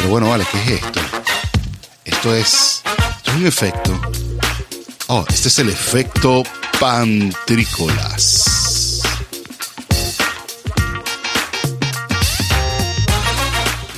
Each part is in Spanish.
Pero bueno, vale, ¿qué es esto? Esto es, esto es un efecto. Oh, este es el efecto pantrícolas.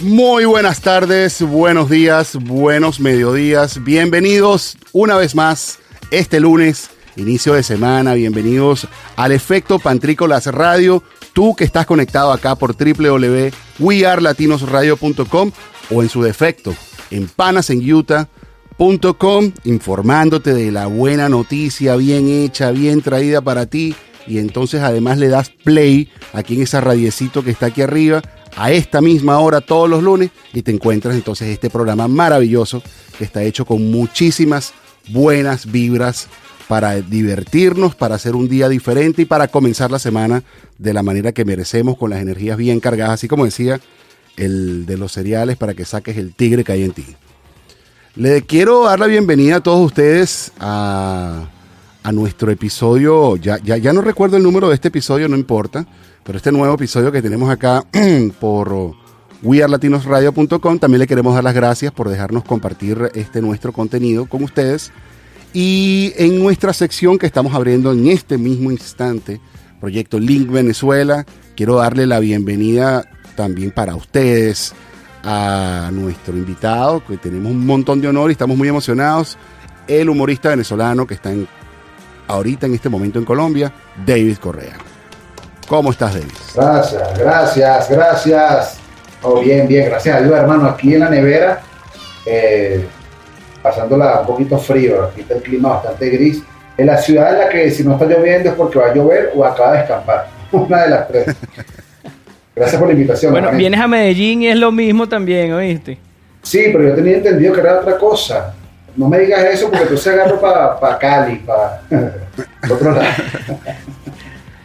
Muy buenas tardes, buenos días, buenos mediodías. Bienvenidos una vez más este lunes, inicio de semana. Bienvenidos al efecto Pantrícolas Radio. Tú que estás conectado acá por www.wearlatinosradio.com o en su defecto en panasenutah.com informándote de la buena noticia bien hecha, bien traída para ti y entonces además le das play aquí en esa radiecito que está aquí arriba a esta misma hora todos los lunes y te encuentras entonces este programa maravilloso que está hecho con muchísimas buenas vibras para divertirnos, para hacer un día diferente y para comenzar la semana de la manera que merecemos con las energías bien cargadas, así como decía el de los cereales para que saques el tigre que hay en ti. Le quiero dar la bienvenida a todos ustedes a, nuestro episodio, ya, ya, ya, no recuerdo el número de este episodio, no importa, pero este nuevo episodio que tenemos acá por wearlatinosradio.com, también le queremos dar las gracias por dejarnos compartir este nuestro contenido con ustedes. Y en nuestra sección que estamos abriendo en este mismo instante, Proyecto Link Venezuela, quiero darle la bienvenida también para ustedes, a nuestro invitado, que tenemos un montón de honor y estamos muy emocionados, el humorista venezolano que está en, ahorita en este momento en Colombia, David Correa. ¿Cómo estás, David? Gracias, gracias, gracias. Oh, bien, bien, gracias a Dios, hermano. Aquí en la nevera, eh, pasándola un poquito frío, aquí está el clima bastante gris. En la ciudad en la que si no está lloviendo es porque va a llover o acaba de escampar. Una de las tres. Gracias por la invitación. Bueno, vienes a Medellín y es lo mismo también, ¿oíste? Sí, pero yo tenía entendido que era otra cosa. No me digas eso porque tú se agarro para Cali, para otro lado.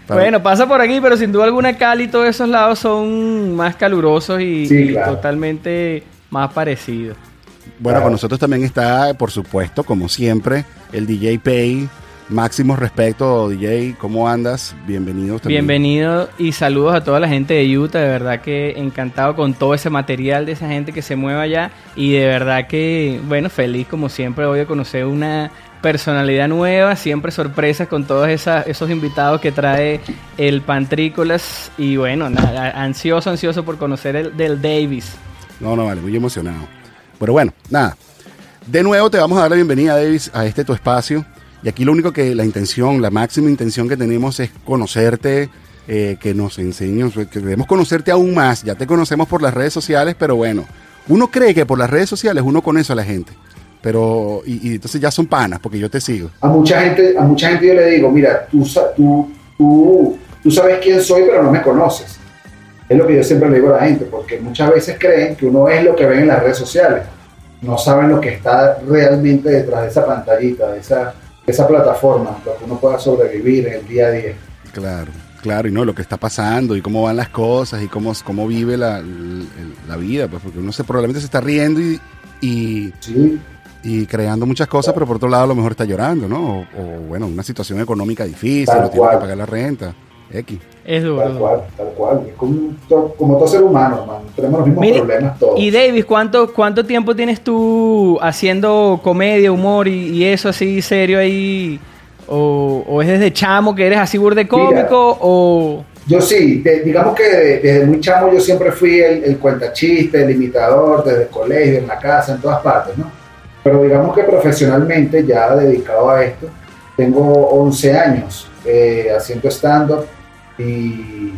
Bueno, pasa por aquí, pero sin duda alguna Cali todos esos lados son más calurosos y, totalmente más parecidos. Bueno, con nosotros también está, por supuesto, como siempre, el DJ Pay Máximo respeto, DJ, ¿cómo andas? Bienvenido. Bienvenido y saludos a toda la gente de Utah, de verdad que encantado con todo ese material de esa gente que se mueva allá y de verdad que, bueno, feliz como siempre voy a conocer una personalidad nueva, siempre sorpresas con todos esos invitados que trae el Pantrícolas y bueno, nada, ansioso, ansioso por conocer el del Davis. No, no, vale, muy emocionado. Pero bueno, nada. De nuevo te vamos a dar la bienvenida, Davis, a este tu espacio y aquí lo único que la intención, la máxima intención que tenemos es conocerte, eh, que nos enseñes, que queremos conocerte aún más. Ya te conocemos por las redes sociales, pero bueno, uno cree que por las redes sociales uno conoce a la gente. Pero, y, entonces ya son panas, porque yo te sigo. A mucha gente, a mucha gente yo le digo, mira, tú, tú, tú, tú sabes quién soy, pero no me conoces. Es lo que yo siempre le digo a la gente, porque muchas veces creen que uno es lo que ven en las redes sociales. No saben lo que está realmente detrás de esa pantallita, de esa, esa plataforma para que uno pueda sobrevivir en el día a día. Claro, claro, y no, lo que está pasando y cómo van las cosas y cómo, cómo vive la, vida, pues porque uno se probablemente se está riendo y, y, y, creando muchas cosas, pero por otro lado a lo mejor está llorando, ¿no? O, bueno, una situación económica difícil, o tiene que pagar la renta. X. Es duro. Tal cual, tal cual. Es como, todo ser humano, man. Tenemos los mismos problemas todos. Y David, ¿cuánto, ¿cuánto tiempo tienes tú haciendo comedia, humor y, eso así serio ahí? O, es desde chamo que eres así burde cómico? o... Yo sí, digamos que desde, muy chamo yo siempre fui el, el cuentachiste, el imitador, desde el colegio, en la casa, en todas partes, ¿no? Pero digamos que profesionalmente, ya dedicado a esto, tengo 11 años eh, haciendo stand-up y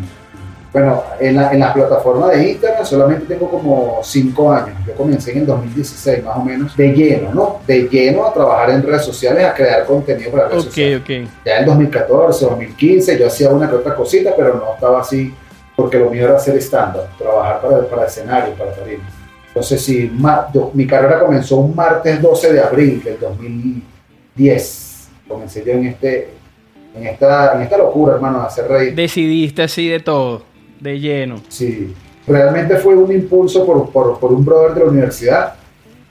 bueno, en la, en la plataforma de Instagram solamente tengo como 5 años. Yo comencé en el 2016 más o menos, de lleno, ¿no? De lleno a trabajar en redes sociales, a crear contenido para redes sociales. Ya en 2014, 2015 yo hacía una que otra cosita, pero no estaba así porque lo mío era hacer stand-up, trabajar para, para escenario, para tarima. Entonces, sí, mi carrera comenzó un martes 12 de abril del 2010. Comencé yo en este, en esta, en esta locura, hermano, de hacer reír. Decidiste así de todo, de lleno. Sí, realmente fue un impulso por, por, por un brother de la universidad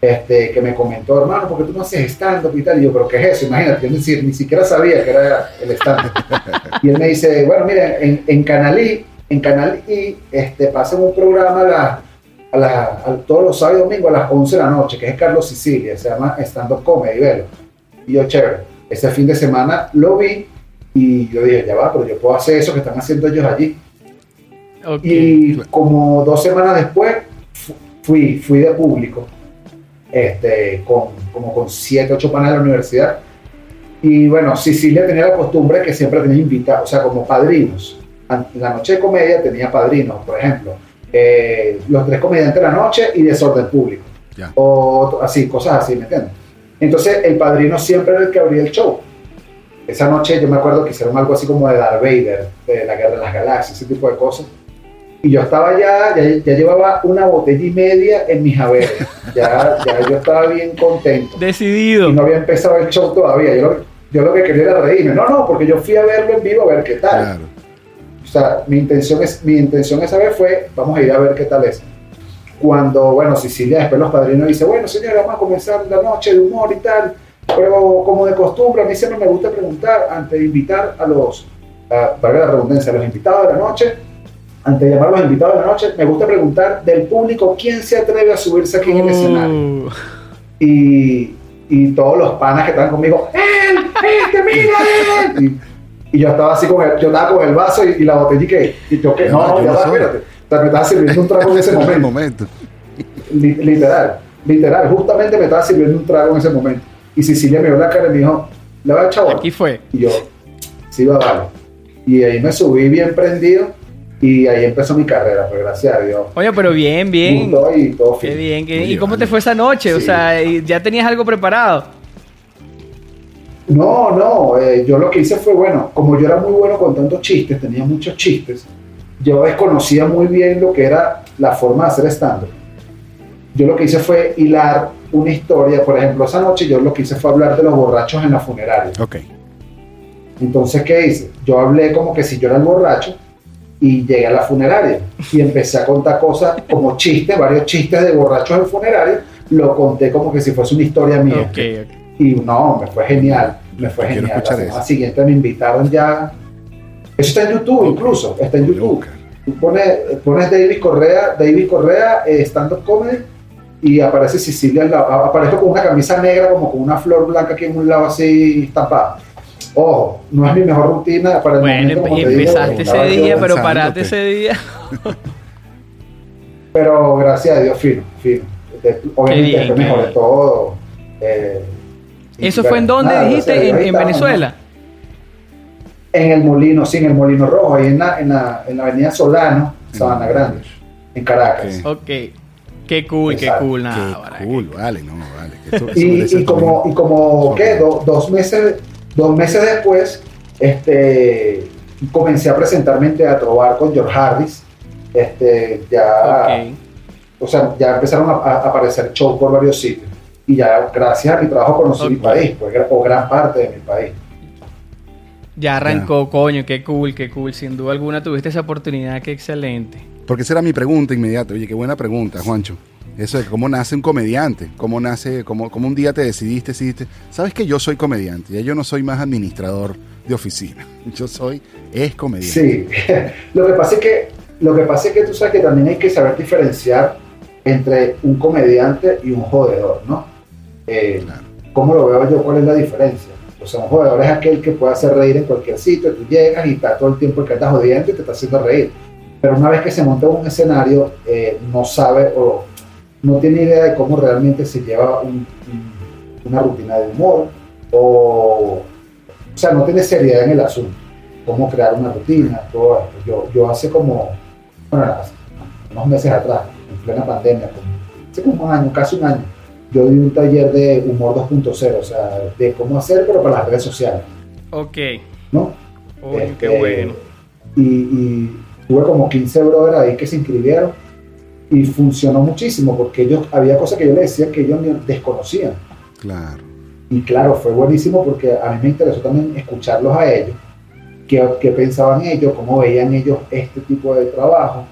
este, que me comentó, hermano, porque tú no haces stand-up y tal. Y yo, pero ¿qué es eso? Imagínate, yo ni, ni siquiera sabía que era el stand-up. y él me dice, bueno, mira, en, en Canal I, en Canal I, este, pasan un programa a las a, la, a todos los sábados y domingos a las 11 de la noche, que es Carlos Sicilia, se llama Stand Up Comedy, velo. Y yo, chévere, ese fin de semana lo vi y yo dije, ya va, pero yo puedo hacer eso que están haciendo ellos allí. Ok. Y como dos semanas después fu- fui, fui de público, este, con, como con siete, ocho panas de la universidad. Y bueno, Sicilia tenía la costumbre que siempre tenía invitados, o sea, como padrinos. En la noche de comedia tenía padrinos, por ejemplo, eh, los tres comediantes de la noche y desorden público. Ya. O así, cosas así, ¿me entiendes? Entonces, el padrino siempre era el que abría el show. Esa noche yo me acuerdo que hicieron algo así como de Darth Vader, de la Guerra de las Galaxias, ese tipo de cosas. Y yo estaba ya, ya, ya llevaba una botella y media en mis haberes. Ya, ya yo estaba bien contento. Decidido. Y no había empezado el show todavía. Yo lo, yo lo que quería era reírme. No, no, porque yo fui a verlo en vivo a ver qué tal. Claro. O sea, mi intención, es, mi intención esa vez fue, vamos a ir a ver qué tal es. Cuando, bueno, Sicilia, después los padrinos dice, bueno, señores, vamos a comenzar la noche de humor y tal. Pero como de costumbre, a mí siempre me gusta preguntar, antes de invitar a los, a, valga la redundancia, a los invitados de la noche, antes de llamar a los invitados de la noche, me gusta preguntar del público quién se atreve a subirse aquí en el escenario Uh, y, y todos los panas que estaban conmigo, ¡Él! ¡Este, mira él! Y, y yo estaba así con el, yo estaba con el vaso y, y la botella y que, y yo que, no, no, ¿qué ya va, espérate. O sea, me estaba sirviendo un trago en ese momento. momento. Li- literal, literal, justamente me estaba sirviendo un trago en ese momento. Y Cecilia me vio la cara y me dijo, ¿le va echar aquí fue. Y yo, sí, va, vale. Y ahí me subí bien prendido y ahí empezó mi carrera, pues gracias a Dios. Oye, pero bien, bien. Y todo Qué bien. qué- Oye, ¿Y cómo te fue esa noche? O sea, ¿y ¿ya tenías algo preparado? No, no, eh, yo lo que hice fue, bueno, como yo era muy bueno contando chistes, tenía muchos chistes, yo desconocía muy bien lo que era la forma de hacer stand-up. Yo lo que hice fue hilar una historia, por ejemplo, esa noche yo lo que hice fue hablar de los borrachos en la funeraria. Ok. Entonces, ¿qué hice? Yo hablé como que si yo era el borracho y llegué a la funeraria y empecé a contar cosas como chistes, varios chistes de borrachos en funeraria, lo conté como que si fuese una historia mía. Ok, ok. Y no, me fue genial. Me fue Quiero genial. La semana siguiente me invitaron ya. Eso está en YouTube incluso. Está en YouTube. Tú pones, pones David Correa, David Correa, eh, stand-up comedy, y aparece Sicilia al lado. Aparezco con una camisa negra, como con una flor blanca aquí en un lado así estampada. Ojo, no es mi mejor rutina para el Bueno, momento, como y te digo, empezaste ese día, pero paraste ese día. Pero gracias a Dios, fino, fino. De- Obviamente bien, mejoré bien. todo. eh, ¿Eso fue en dónde nada, dijiste? ¿En. Venezuela? En el Molino, sí, en el Molino Rojo, ahí en la, en la, en la avenida Solano, Sabana Grande, en Caracas. Ok. Ok. Qué cool, qué cool. Qué Nada, para cool, vale, no, vale. esto- Y, merece y como, y como ¿qué? Do- dos, meses, dos meses después, este, comencé a presentarme en Teatro Bar con George Harris. Este, ya, o sea, ya empezaron a, a aparecer shows por varios sitios. Y ya, gracias a mi trabajo, conocí mi país, pues, o gran parte de mi país. Ya arrancó, coño, qué cool, qué cool. Sin duda alguna tuviste esa oportunidad, qué excelente. Porque esa era mi pregunta inmediata. Oye, qué buena pregunta, Juancho. Eso de cómo nace un comediante, cómo nace, cómo, cómo un día te decidiste, decidiste, sabes que yo soy comediante, ya yo no soy más administrador de oficina, yo soy, es comediante. Sí, lo que pasa es que lo que pasa es que tú sabes que también hay que saber diferenciar entre un comediante y un jodedor, ¿no? Eh, Claro. ¿Cómo lo veo yo? ¿Cuál es la diferencia? O sea, un jodedor es aquel que puede hacer reír en cualquier sitio, tú llegas y está todo el tiempo el que está jodiendo y te está haciendo reír. Pero una vez que se monta un escenario, eh, no sabe o no tiene idea de cómo realmente se lleva un- un- una rutina de humor o, o sea, no tiene seriedad en el asunto cómo crear una rutina, todo esto. Yo, yo hace como, bueno, hace unos meses atrás, en plena pandemia, como, hace como un año, casi un año, yo di un taller de humor 2.0, o sea, de cómo hacer, pero para las redes sociales, Ok. ¿no? Coño, Este, qué bueno. Y, y tuve como 15 brothers ahí que se inscribieron y funcionó muchísimo porque ellos, había cosas que yo les decía que ellos desconocían. Claro. Y claro, fue buenísimo porque a mí me interesó también escucharlos a ellos, qué, qué pensaban ellos, cómo veían ellos este tipo de trabajo.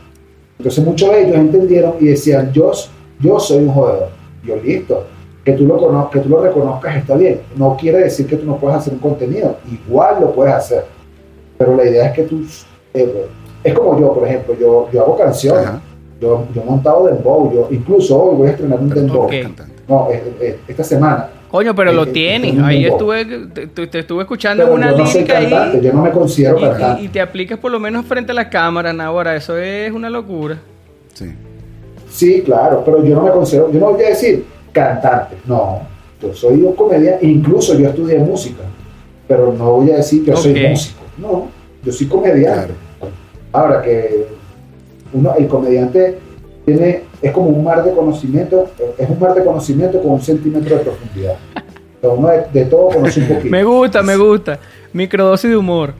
Entonces muchos de ellos entendieron y decían, yo, yo soy un jodedor. Yo listo, que tú, lo cono- que tú lo reconozcas está bien. No quiere decir que tú no puedas hacer un contenido, igual lo puedes hacer. Pero la idea es que tú, eh, es como yo, por ejemplo, yo, yo hago canciones. Ajá. Yo, yo he montado dembow, yo incluso hoy voy a estrenar un dembow. eres Ok. cantante. No, eh, eh, esta semana. Coño, pero lo eh, tienes. es Ahí estuve, te, te- estuve escuchando Pero una yo no soy cantante, ahí. yo no me considero y- cantante. y te aplicas por lo menos frente a la cámara, ahora Eso es una locura. Sí. Sí, claro, pero yo no me considero, yo no voy a decir cantante, no. Yo soy un comediante, incluso yo estudié música, pero no voy a decir que yo Ok. soy músico, no, yo soy comediante. Claro. Ahora que uno, el comediante tiene, es como un mar de conocimiento, es un mar de conocimiento con un centímetro de profundidad. Entonces uno de, de todo conoce un poquito. Me gusta, me gusta. Microdosis de humor.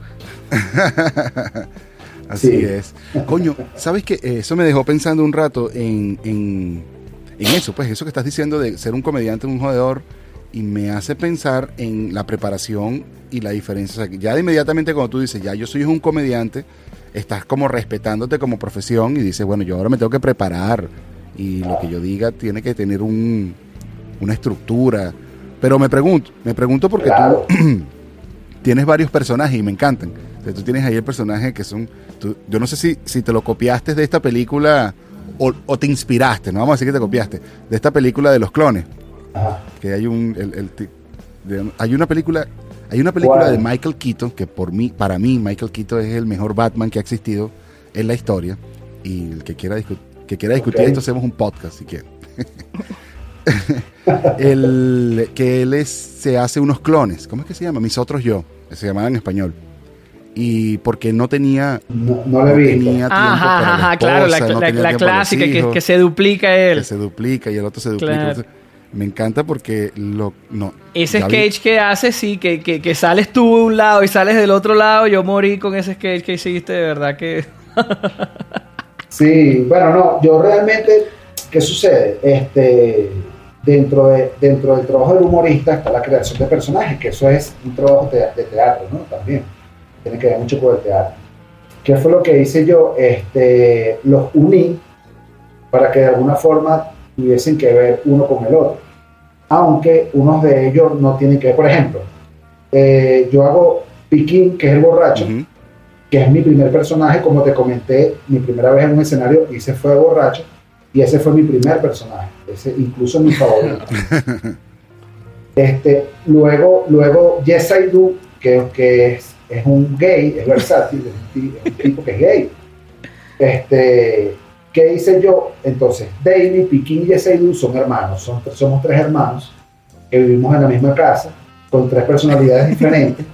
Así Sí. es. Coño, ¿sabes qué? Eh, Eso me dejó pensando un rato en, en, en eso, pues eso que estás diciendo de ser un comediante, un jodedor, y me hace pensar en la preparación y la diferencia. O sea, ya de inmediatamente cuando tú dices, ya yo soy un comediante, estás como respetándote como profesión y dices, bueno, yo ahora me tengo que preparar y lo que yo diga tiene que tener un, una estructura. Pero me pregunto, me pregunto porque Claro. tú tienes varios personajes y me encantan. O sea, tú tienes ahí el personaje que son. tú- yo no sé si, si te lo copiaste de esta película o, o te inspiraste, no vamos a decir que te copiaste, de esta película de los clones. Ajá. Que hay un. el- el hay una película. Hay una película de Michael Keaton que por mí, para mí, Michael Keaton es el mejor Batman que ha existido en la historia. Y el que quiera, discu- que quiera discutir esto, hacemos un podcast si quiere. el, que él es, se hace unos clones. ¿Cómo es que se llama? Mis otros yo. Se llamaban en español. Y porque no tenía, No, no visto. tenía tiempo Ajá, para la ajá, claro, la, esposa, no la- clásica que, hijos, que se duplica él. que se duplica y el otro se duplica. Claro. Me encanta porque lo no Ese ya vi- sketch que haces, sí, que, que, que sales tú de un lado y sales del otro lado, yo morí con ese sketch que hiciste, de verdad que... Sí, bueno, no, yo realmente, ¿qué sucede? Este, dentro, de, dentro del trabajo del humorista está la creación de personajes, que eso es un trabajo te- de teatro, ¿no? También, tiene que ver mucho con el teatro. ¿Qué fue lo que hice yo? Este, los uní para que de alguna forma tuviesen que ver uno con el otro. Aunque unos de ellos no tienen que ver, por ejemplo, eh, yo hago Piquín, que es el borracho, que es mi primer personaje, como te comenté, mi primera vez en un escenario hice fue de borracho, y ese fue mi primer personaje, ese incluso mi favorito. este, luego, luego Yes I Do, que, que es, es un gay, es versátil, es un, ti- es un tipo que es gay. Este, ¿Qué hice yo? Entonces, David, Piquín y Do son hermanos, son, somos tres hermanos que vivimos en la misma casa, con tres personalidades diferentes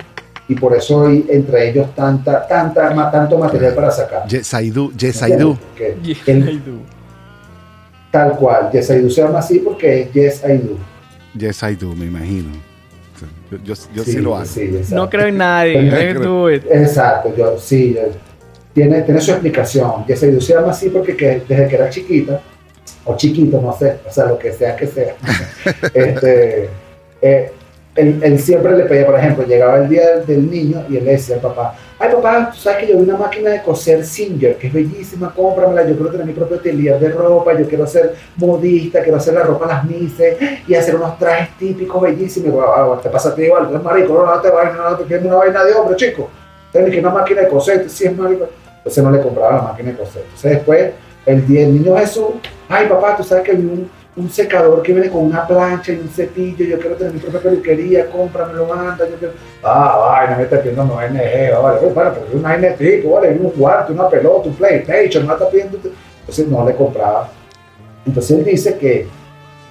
y por eso hay entre ellos tanta, tanta, ma- tanto material para sacar. Yes I do, yes I do. Que Yeah, el- I do. tal cual, Yes I Do se llama así porque es Yes I Do. Yes I do, me imagino. Yo, yo, yo sí, Sí, lo hago. sí. No creo en nadie. Exacto, yo sí, yo- tiene, tiene su explicación. Yes I Do se llama así porque que, desde que era chiquita, o chiquito, no sé, o sea, lo que sea que sea, este, eh, él, él siempre le pedía, por ejemplo, llegaba el día del, niño y él le decía al papá, ay papá, tú sabes que yo vi una máquina de coser Singer, que es bellísima, cómpramela, yo quiero tener mi propio atelier de ropa, yo quiero ser modista, quiero hacer la ropa a las mises y hacer unos trajes típicos bellísimos. Y, "Guau, guau, te pasa a ti igual, tú eres marico, no, no te vayas, no, no te quieres una vaina de hombre, chico. Tienes que una máquina de coser, si es marico. Entonces no le compraba la máquina de coser. Entonces después, el día del niño Jesús, ay papá, tú sabes que vi un, secador que viene con una plancha y un cepillo, yo quiero tener mi propia peluquería, cómpramelo, manda, yo quiero... Ah, no me estás pidiendo no NG, vale, pues, bueno, pero una NT, vale, un cuarto, una pelota, un PlayStation, no está pidiendo... Entonces no le compraba. Entonces él dice que,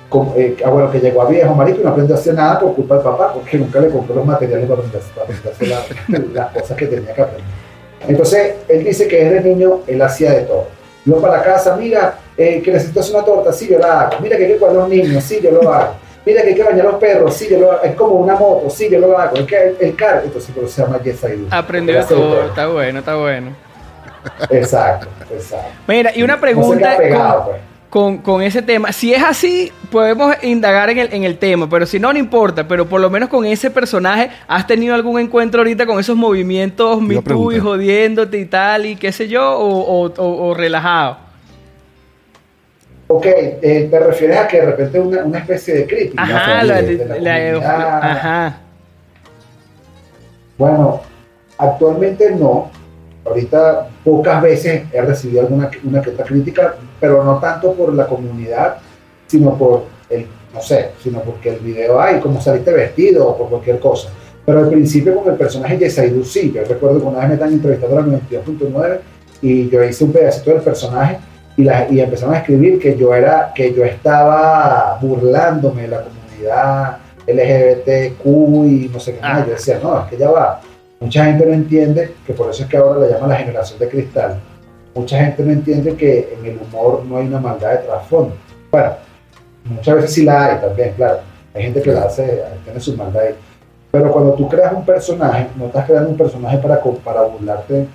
como, eh, ah, bueno, que llegó a viejo marico y no aprendió a hacer nada por culpa del papá, porque nunca le compró los materiales para aprender, para aprender a hacer la- las cosas que tenía que aprender. Entonces, él dice que desde niño él hacía de todo. Iba para la casa, mira, eh, que necesito hacer una torta, sí, yo la hago. Mira que hay que cuidar a los niños, sí, yo lo hago. Mira que hay que bañar a los perros, sí, yo lo hago. Es como una moto, sí, yo lo hago. Es que el, el carro, entonces por eso se llama Yes I Do. Aprendió de todo, está bueno, está bueno. Exacto, exacto. Mira, y una No se pregunta queda pegado, con, pues. Con, con ese tema. Si es así, podemos indagar en el, en el tema, pero si no, no importa. Pero por lo menos con ese personaje, ¿has tenido algún encuentro ahorita con esos movimientos Me Too y jodiéndote y tal, y qué sé yo, o, o- o- o relajado? Ok, eh, te refieres a que de repente una, una especie de crítica. Ajá, ¿no? la, de, de la la- comunidad. ajá. Bueno, actualmente no, ahorita pocas veces he recibido alguna una que otra crítica, pero no tanto por la comunidad, sino por el, no sé, sino porque el video, hay como saliste vestido o por cualquier cosa. Pero al principio con el personaje Yesaidu sí, yo recuerdo que una vez me están entrevistando a la 92.9 y yo hice un pedacito del personaje y, la, y empezaron a escribir que yo era, que yo estaba burlándome de la comunidad LGBTQ y no sé qué más. Yo decía, no, es que ya va. Mucha gente no entiende, que por eso es que ahora la llaman la generación de cristal. Mucha gente no entiende que en el humor no hay una maldad de trasfondo. Bueno, muchas veces sí la hay también, claro. Hay gente que la hace, tiene su maldad ahí. Pero cuando tú creas un personaje, no estás creando un personaje para, para burlarte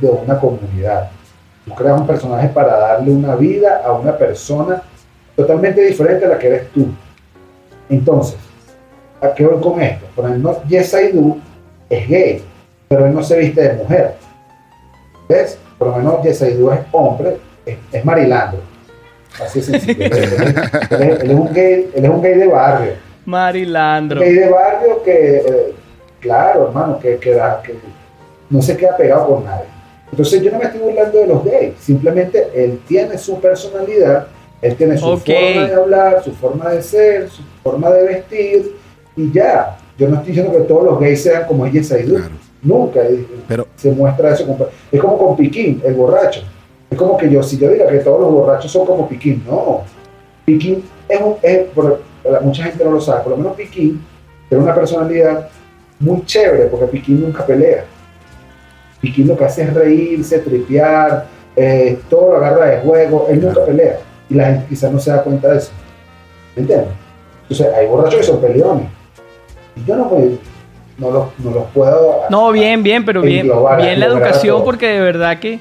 de una comunidad. Tú creas un personaje para darle una vida a una persona totalmente diferente a la que eres tú. Entonces, ¿a qué voy con esto? Por ejemplo, Yes I Do es gay, pero él no se viste de mujer. ¿Ves? Por lo menos Yes I Do es hombre, es, es marilandro. Así es sencillo. él, es un gay, él es un gay de barrio Marilandro. Gay de barrio que, eh, claro, hermano, que, que, que, no se queda pegado con nadie. Entonces yo no me estoy burlando de los gays, simplemente él tiene su personalidad, él tiene su forma de hablar, su forma de ser, su forma de vestir y ya. Yo no estoy diciendo que todos los gays sean como ella Saidu. Nunca Pero, se muestra eso. Es como con Piquín, el borracho. Es como que yo, si yo diga que todos los borrachos son como Piquín, no. Piquín es un, es, mucha gente no lo sabe, por lo menos Piquín tiene una personalidad muy chévere, porque Piquín nunca pelea. Piquín lo que hace es reírse, tripear, eh, todo lo agarra de juego, él nunca pelea. Y la gente quizás no se da cuenta de eso. ¿Me entiendes? Entonces, hay borrachos que son peleones. Y yo no, no, los, no los puedo. No, bien, bien, pero bien, bien la educación, porque de verdad que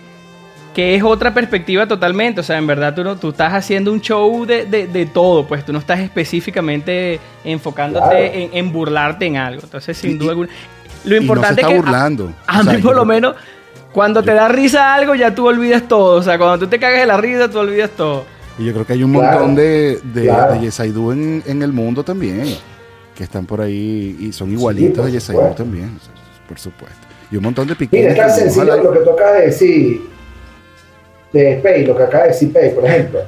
que es otra perspectiva totalmente. O sea, en verdad tú, no, tú estás haciendo un show de, de, todo, pues tú no estás específicamente enfocándote en, burlarte en algo. Entonces, sin duda alguna. Lo importante es que. burlando. A, mí, por lo menos, cuando te da risa algo, ya tú olvidas todo. O sea, cuando tú te cagas de la risa, tú olvidas todo. Y yo creo que hay un montón de, de, en, en, el mundo también, que están por ahí y son igualitos de Yesaidu también, por supuesto. Y un montón de piquetes. Mira, es tan sencillo lo que tú acabas de decir de Pay, lo que acaba de decir Pay, por ejemplo,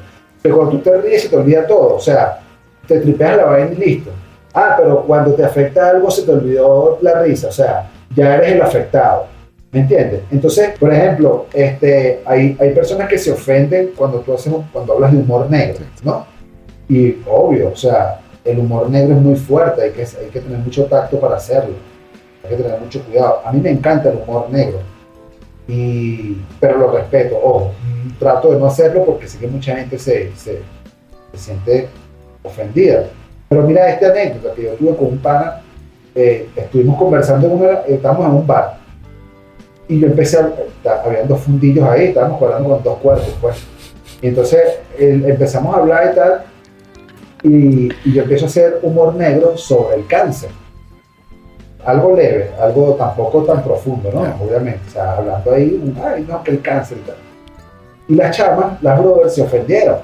que cuando tú te ríes se te olvida todo, o sea, te tripeas la vaina y listo. Ah, pero cuando te afecta algo se te olvidó la risa, o sea, ya eres el afectado. ¿Me entiendes? Entonces, por ejemplo, este, hay, hay personas que se ofenden cuando tú haces, cuando hablas de humor negro, ¿no? Y obvio, o sea, el humor negro es muy fuerte, hay que, hay que tener mucho tacto para hacerlo, hay que tener mucho cuidado. A mí me encanta el humor negro, y, pero lo respeto, ojo, trato de no hacerlo porque sé que mucha gente se, se, siente ofendida. Pero mira esta anécdota que yo tuve con un pana, eh, estuvimos conversando, en una, estábamos en un bar y yo empecé a, había dos fundillos ahí, estábamos hablando con dos cuerpos, pues. Y entonces empezamos a hablar y tal, y, y yo empiezo a hacer humor negro sobre el cáncer algo leve, algo tampoco tan profundo, ¿no? Obviamente, o sea, hablando ahí, ay, no, que el cáncer y tal. Y las chamas, las brothers, se ofendieron.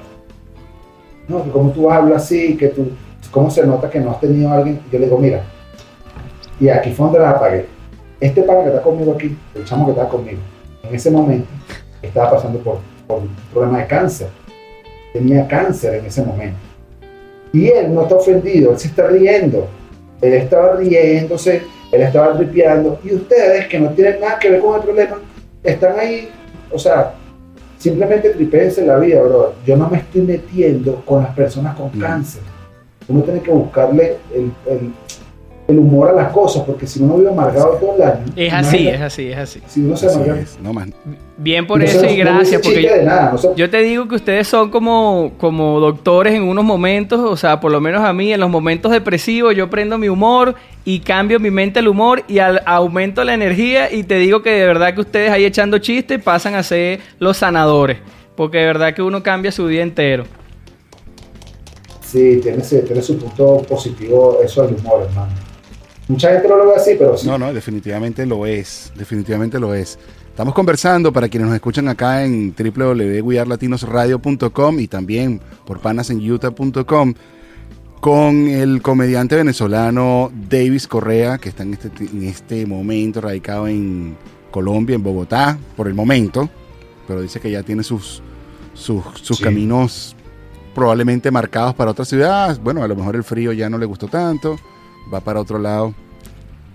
No, que como tú hablas así, que tú, cómo se nota que no has tenido a alguien. Yo le digo, mira, y aquí fue donde la apagué. Este pana que está conmigo aquí, el chamo que está conmigo, en ese momento estaba pasando por, por un problema de cáncer. Tenía cáncer en ese momento. Y él no está ofendido, él se está riendo él estaba riéndose, él estaba tripeando, y ustedes que no tienen nada que ver con el problema, están ahí, o sea, simplemente tripéense la vida, bro. Yo no me estoy metiendo con las personas con cáncer. Uno tiene que buscarle el, el humor a las cosas, porque si uno vive amargado todo el año. Es así, es así, es así. Si uno se amarga. Bien por eso y gracias, porque yo, te digo que ustedes son como, como doctores en unos momentos, o sea, por lo menos a mí, en los momentos depresivos, yo prendo mi humor y cambio mi mente al humor y al, aumento la energía y te digo que de verdad que ustedes ahí echando chistes pasan a ser los sanadores, porque de verdad que uno cambia su día entero. Sí, tiene, tiene su punto positivo eso del humor, hermano. Mucha gente no lo ve así, pero sí. No, no, definitivamente lo es. Definitivamente lo es. Estamos conversando para quienes nos escuchan acá en www.guiarlatinosradio.com y también por panasenyuta.com con el comediante venezolano Davis Correa, que está en este, en este momento radicado en, Colombia, en Bogotá, por el momento, pero dice que ya tiene sus, sus, sus Sí. caminos probablemente marcados para otras ciudades. Bueno, a lo mejor el frío ya no le gustó tanto, va para otro lado,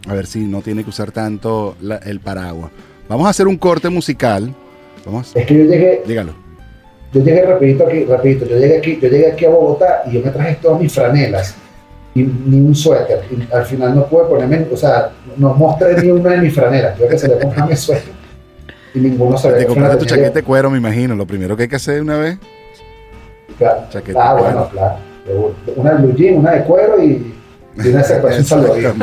a ver si no tiene que usar tanto la- el paraguas. Vamos a hacer un corte musical. Vamos, Es que yo llegué, dígalo. yo llegué rapidito aquí, rapidito, yo llegué aquí, yo llegué aquí a Bogotá y yo me traje todas mis franelas y ni un suéter. Y al final no pude ponerme, o sea, no mostré ni una de mis franelas. Yo que se le comprarme suéter y ninguno se Te compraste tu chaqueta de cuero, me imagino. Lo primero que hay que hacer de una vez. Claro. chaqueta Ah, de bueno, claro. Una de blue jean, una de cuero y, y una secuencia salvavidas.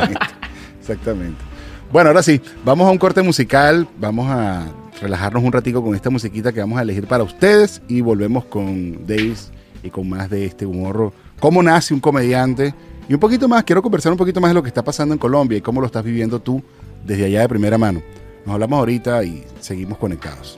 Exactamente. Bueno, ahora sí, vamos a un corte musical. Vamos a relajarnos un ratico con esta musiquita que vamos a elegir para ustedes y volvemos con Davis y con más de este humor. ¿Cómo nace un comediante? Y un poquito más, quiero conversar un poquito más de lo que está pasando en Colombia y cómo lo estás viviendo tú desde allá de primera mano. Nos hablamos ahorita y seguimos conectados.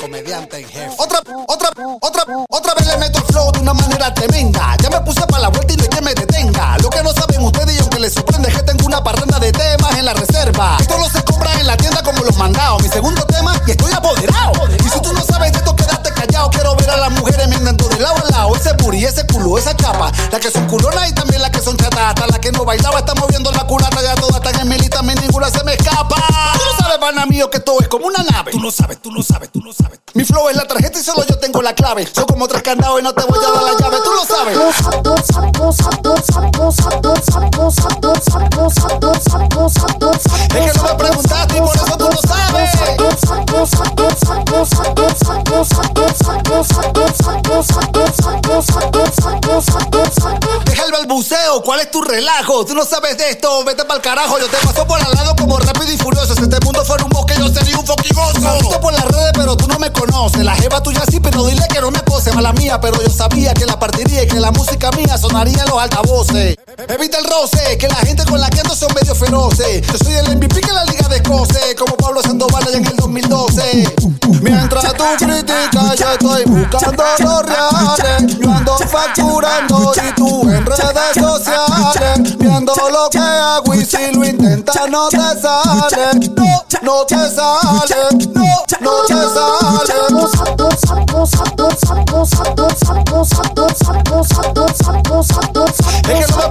Comediante en jefe. Otra, otra, otra, otra vez le meto el flow de una manera tremenda. Ya me puse para la vuelta y no hay que me detenga. Lo que no saben ustedes y aunque les sorprende es que tengo una parranda de temas en la reserva. Esto lo se compra en la tienda como los mandados. Mi segundo tema y estoy apoderado. Y si tú no sabes de esto, quédate callado. Quiero ver a las mujeres mirando de lado a lado. Ese booty, ese culo, esa chapa. Las que son culonas y también las que son chatas. Hasta la que no bailaba está moviendo la culata. Ya todas están en mil y también ninguna se me escapa. Pana mío, que todo es como una nave. Tú lo sabes, tú lo sabes, tú lo sabes. Mi flow es la tarjeta y solo yo tengo la clave. Soy como tres candados y no te voy a dar la llave. Tú lo sabes. Es que no me preguntaste y por eso tú lo sabes. Deja el balbuceo, ¿cuál es tu relajo? Tú no sabes de esto, vete pa'l carajo. Yo te paso por al lado como rápido y furioso. Pero yo sabía que la partiría y que la música mía sonaría en los altavoces. Evita el roce, que la gente con la que ando son medio feroces. Yo soy el MVP que la liga descoce, como Pablo Sandoval allá en el 2012. Mientras tú criticas, yo estoy buscando los reales. Yo ando facturando y tú en redes sociales. Viendo lo que hago y si lo intentas no te sale. No, no te sale. Es que no me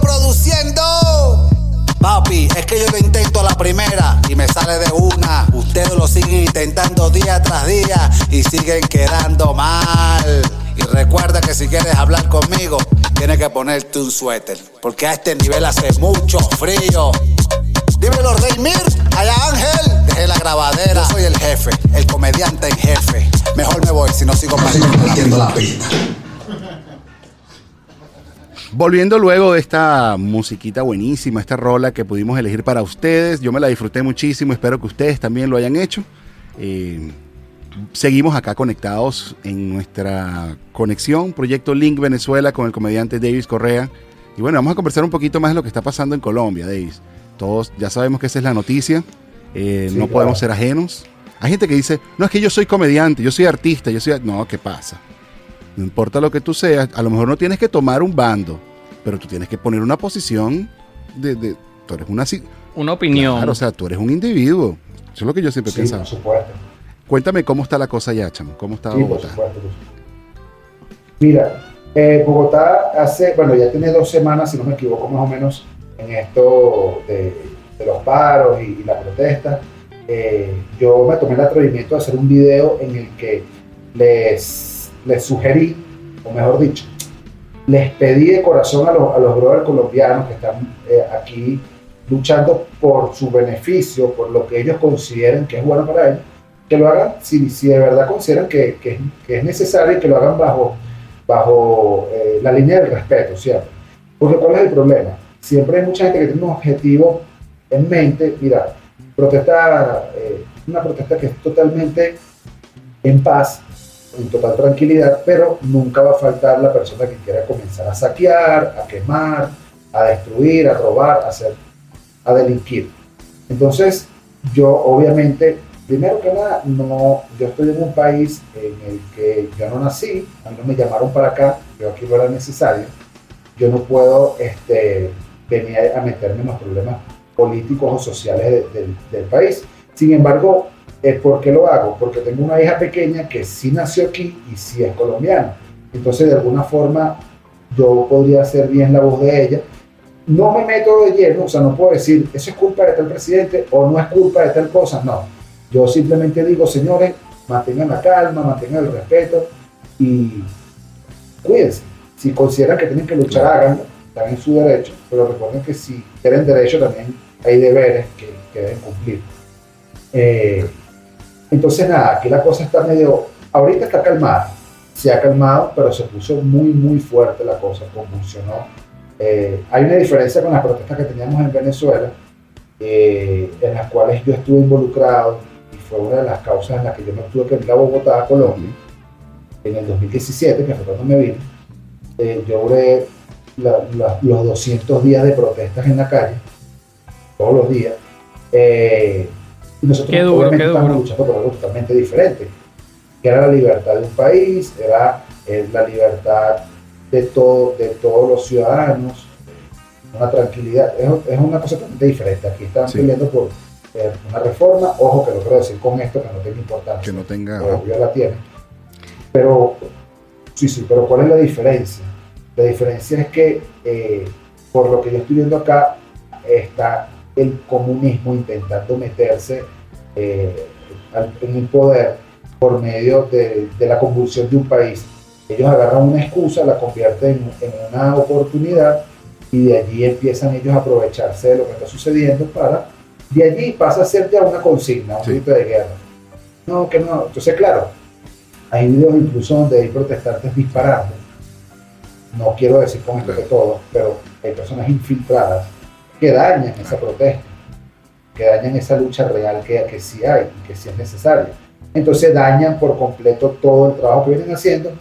produciendo. Papi, es que yo lo intento la primera y me sale de una. Ustedes lo siguen intentando día tras día y siguen quedando mal. Recuerda que si quieres hablar conmigo, tienes que ponerte un suéter. Porque a este nivel hace mucho frío. Dímelo, Reymir, allá Ángel, dejé la grabadera. Yo soy el jefe, el comediante en jefe. Mejor me voy si no sigo perdiendo la pista. Volviendo luego de esta musiquita buenísima, esta rola que pudimos elegir para ustedes, yo me la disfruté muchísimo, espero que ustedes también lo hayan hecho. Eh, seguimos acá conectados en nuestra conexión, Proyecto Link Venezuela con el comediante Davis Correa. Y bueno, vamos a conversar un poquito más de lo que está pasando en Colombia, Davis. Todos ya sabemos que esa es la noticia, eh, Sí, no claro. podemos ser ajenos. Hay gente que dice, no es que yo soy comediante, yo soy artista, yo soy... No, ¿qué pasa? No importa lo que tú seas, a lo mejor no tienes que tomar un bando, pero tú tienes que poner una posición de... de- tú eres una... Una opinión. Claro, o sea, tú eres un individuo. Eso es lo que yo siempre Sí, por supuesto. Cuéntame cómo está la cosa allá, chamo. ¿Cómo está Sí, por Bogotá? supuesto. por supuesto. Mira, eh, Bogotá hace, bueno, ya tiene dos semanas, si no me equivoco, más o menos, en esto de, de los paros y, y la protesta. Eh, yo me tomé el atrevimiento de hacer un video en el que les, les sugerí, o mejor dicho, les pedí de corazón a los, a los brothers colombianos que están eh, aquí luchando por su beneficio, por lo que ellos consideren que es bueno para ellos, que lo hagan si, si de verdad consideran que, que- es necesario y que lo hagan bajo, bajo eh, la línea del respeto, ¿cierto? Porque ¿cuál es el problema? Siempre hay mucha gente que tiene un objetivo en mente, mira, protesta, eh, una protesta que es totalmente en paz, en total tranquilidad, pero nunca va a faltar la persona que quiera comenzar a saquear, a quemar, a destruir, a robar, a hacer, a delinquir. Entonces, yo obviamente, primero que nada, no, yo estoy en un país en el que yo no nací, a mí no me llamaron para acá, yo aquí no era necesario, yo no puedo este, venir a meterme en los problemas políticos o sociales de- del- del país. Sin embargo, eh, ¿por qué lo hago? Porque tengo una hija pequeña que sí nació aquí y sí es colombiana. Entonces, de alguna forma, yo podría ser bien la voz de ella. No me meto de lleno, o sea, no puedo decir, eso es culpa de tal presidente o no es culpa de tal cosa, no. Yo simplemente digo, señores, mantengan la calma, mantengan el respeto y cuídense. Si consideran que tienen que luchar, háganlo, están en su derecho, pero recuerden que si tienen derecho también hay deberes que, que deben cumplir. Eh, entonces, nada, aquí la cosa está medio, ahorita está calmada, se ha calmado, pero se puso muy, muy fuerte la cosa, convulsionó. Eh, hay una diferencia con las protestas que teníamos en Venezuela, eh, en las cuales yo estuve involucrado fue una de las causas en las que yo me tuve que ir a Bogotá, a Colombia, en el 2017, que fue cuando me vine. Eh, yo duré la- la- los 200 días de protestas en la calle, todos los días. Eh, y nosotros Qué duro, obviamente qué estamos duro. luchando por algo totalmente diferente, que era la libertad de un país, era eh, la libertad de, todo, de todos los ciudadanos, una tranquilidad. Es, es una cosa totalmente diferente. Aquí están Sí. peleando por eh, una reforma, ojo que lo quiero decir con esto, que no tenga importancia Que no tenga. pero obvio la tiene. Pero, sí, sí, pero ¿cuál es la diferencia? La diferencia es que, eh, por lo que yo estoy viendo acá, está el comunismo intentando meterse eh, en el poder por medio de, de la convulsión de un país. Ellos agarran una excusa, la convierten en, en una oportunidad y de allí empiezan ellos a aprovecharse de lo que está sucediendo para, de allí pasa a ser ya una consigna, un Sí. grito de guerra. No, que no. Entonces, claro, hay videos incluso donde hay protestantes disparando. No quiero decir con esto que todos, pero hay personas infiltradas que dañan esa protesta, que dañan esa lucha real que, que sí hay que sí es necesaria. Entonces dañan por completo todo el trabajo que vienen haciendo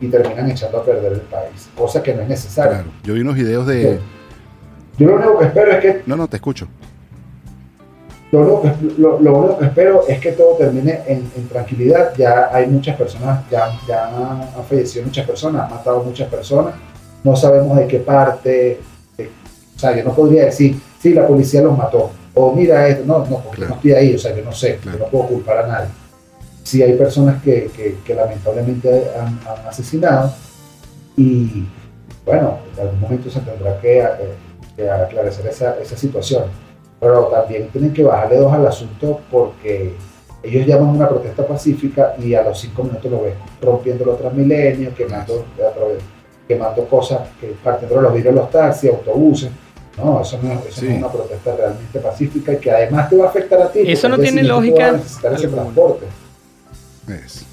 y terminan echando a perder el país, cosa que no es necesaria. Claro. Yo vi unos videos de. Yo lo único que espero es que No, no, te escucho. Lo único, que, lo, lo único que espero es que todo termine en, en tranquilidad. Ya hay muchas personas, ya, ya han, fallecido muchas personas, han matado muchas personas. No sabemos de qué parte. de- o sea, yo no podría decir, sí, la policía los mató. O mira esto, no, no, porque Claro. no estoy ahí, o sea, yo no sé, Claro. yo no puedo culpar a nadie. Sí hay personas que, que, que lamentablemente han, han asesinado y bueno, en algún momento se tendrá que, eh, que aclarecer esa, esa situación pero también tienen que bajarle dos al asunto porque ellos llaman una protesta pacífica y a los cinco minutos lo ven rompiendo los transmilenios, quemando, quemando cosas, que partiendo los vidrios de los taxis, autobuses. No, eso no, eso Sí. no es una protesta realmente pacífica y que además te va a afectar a ti. Eso no tiene lógica necesitar ese transporte. Eso.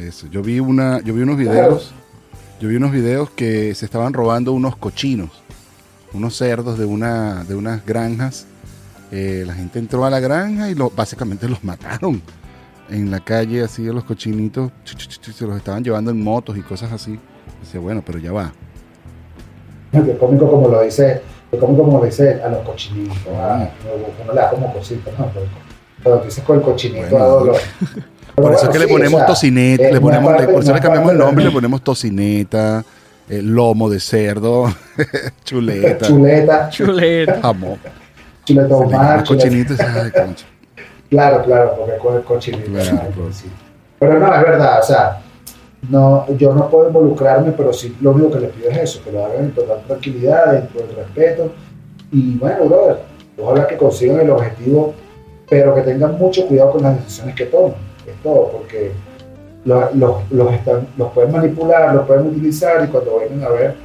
Eso. Yo vi una, yo vi unos videos, yo vi unos videos que se estaban robando unos cochinos, unos cerdos de una, de unas granjas. Eh, la gente entró a la granja y lo, básicamente los mataron en la calle, así a los cochinitos, se los estaban llevando en motos y cosas así. Dice, bueno, pero ya va. Que cómico como lo dice, cómico como lo dice a los cochinitos. Ah, uno le da como cosita, ¿no? Pero dices con el cochinito Bueno, a dolor. Pero Por eso es que le ponemos o sea, tocineta, eh, le ponemos, parte- por eso le cambiamos el nombre, de- le ponemos tocineta, eh, lomo de cerdo, chuleta, Chuleta, Chuleta. jamón. Chuleta Se le llama ahumada, chuleta- cochinito y dice, "Ay, concha". Claro, claro, porque con el cochinito. Claro, pues. sí. Pero no, es verdad, o sea, no, yo no puedo involucrarme, pero sí lo único que les pido es eso, que lo hagan en total tranquilidad, dentro del respeto. Y bueno, brother, ojalá que consigan el objetivo, pero que tengan mucho cuidado con las decisiones que toman. Es todo, porque los, los, los, están, los pueden manipular, los pueden utilizar y cuando vengan a ver,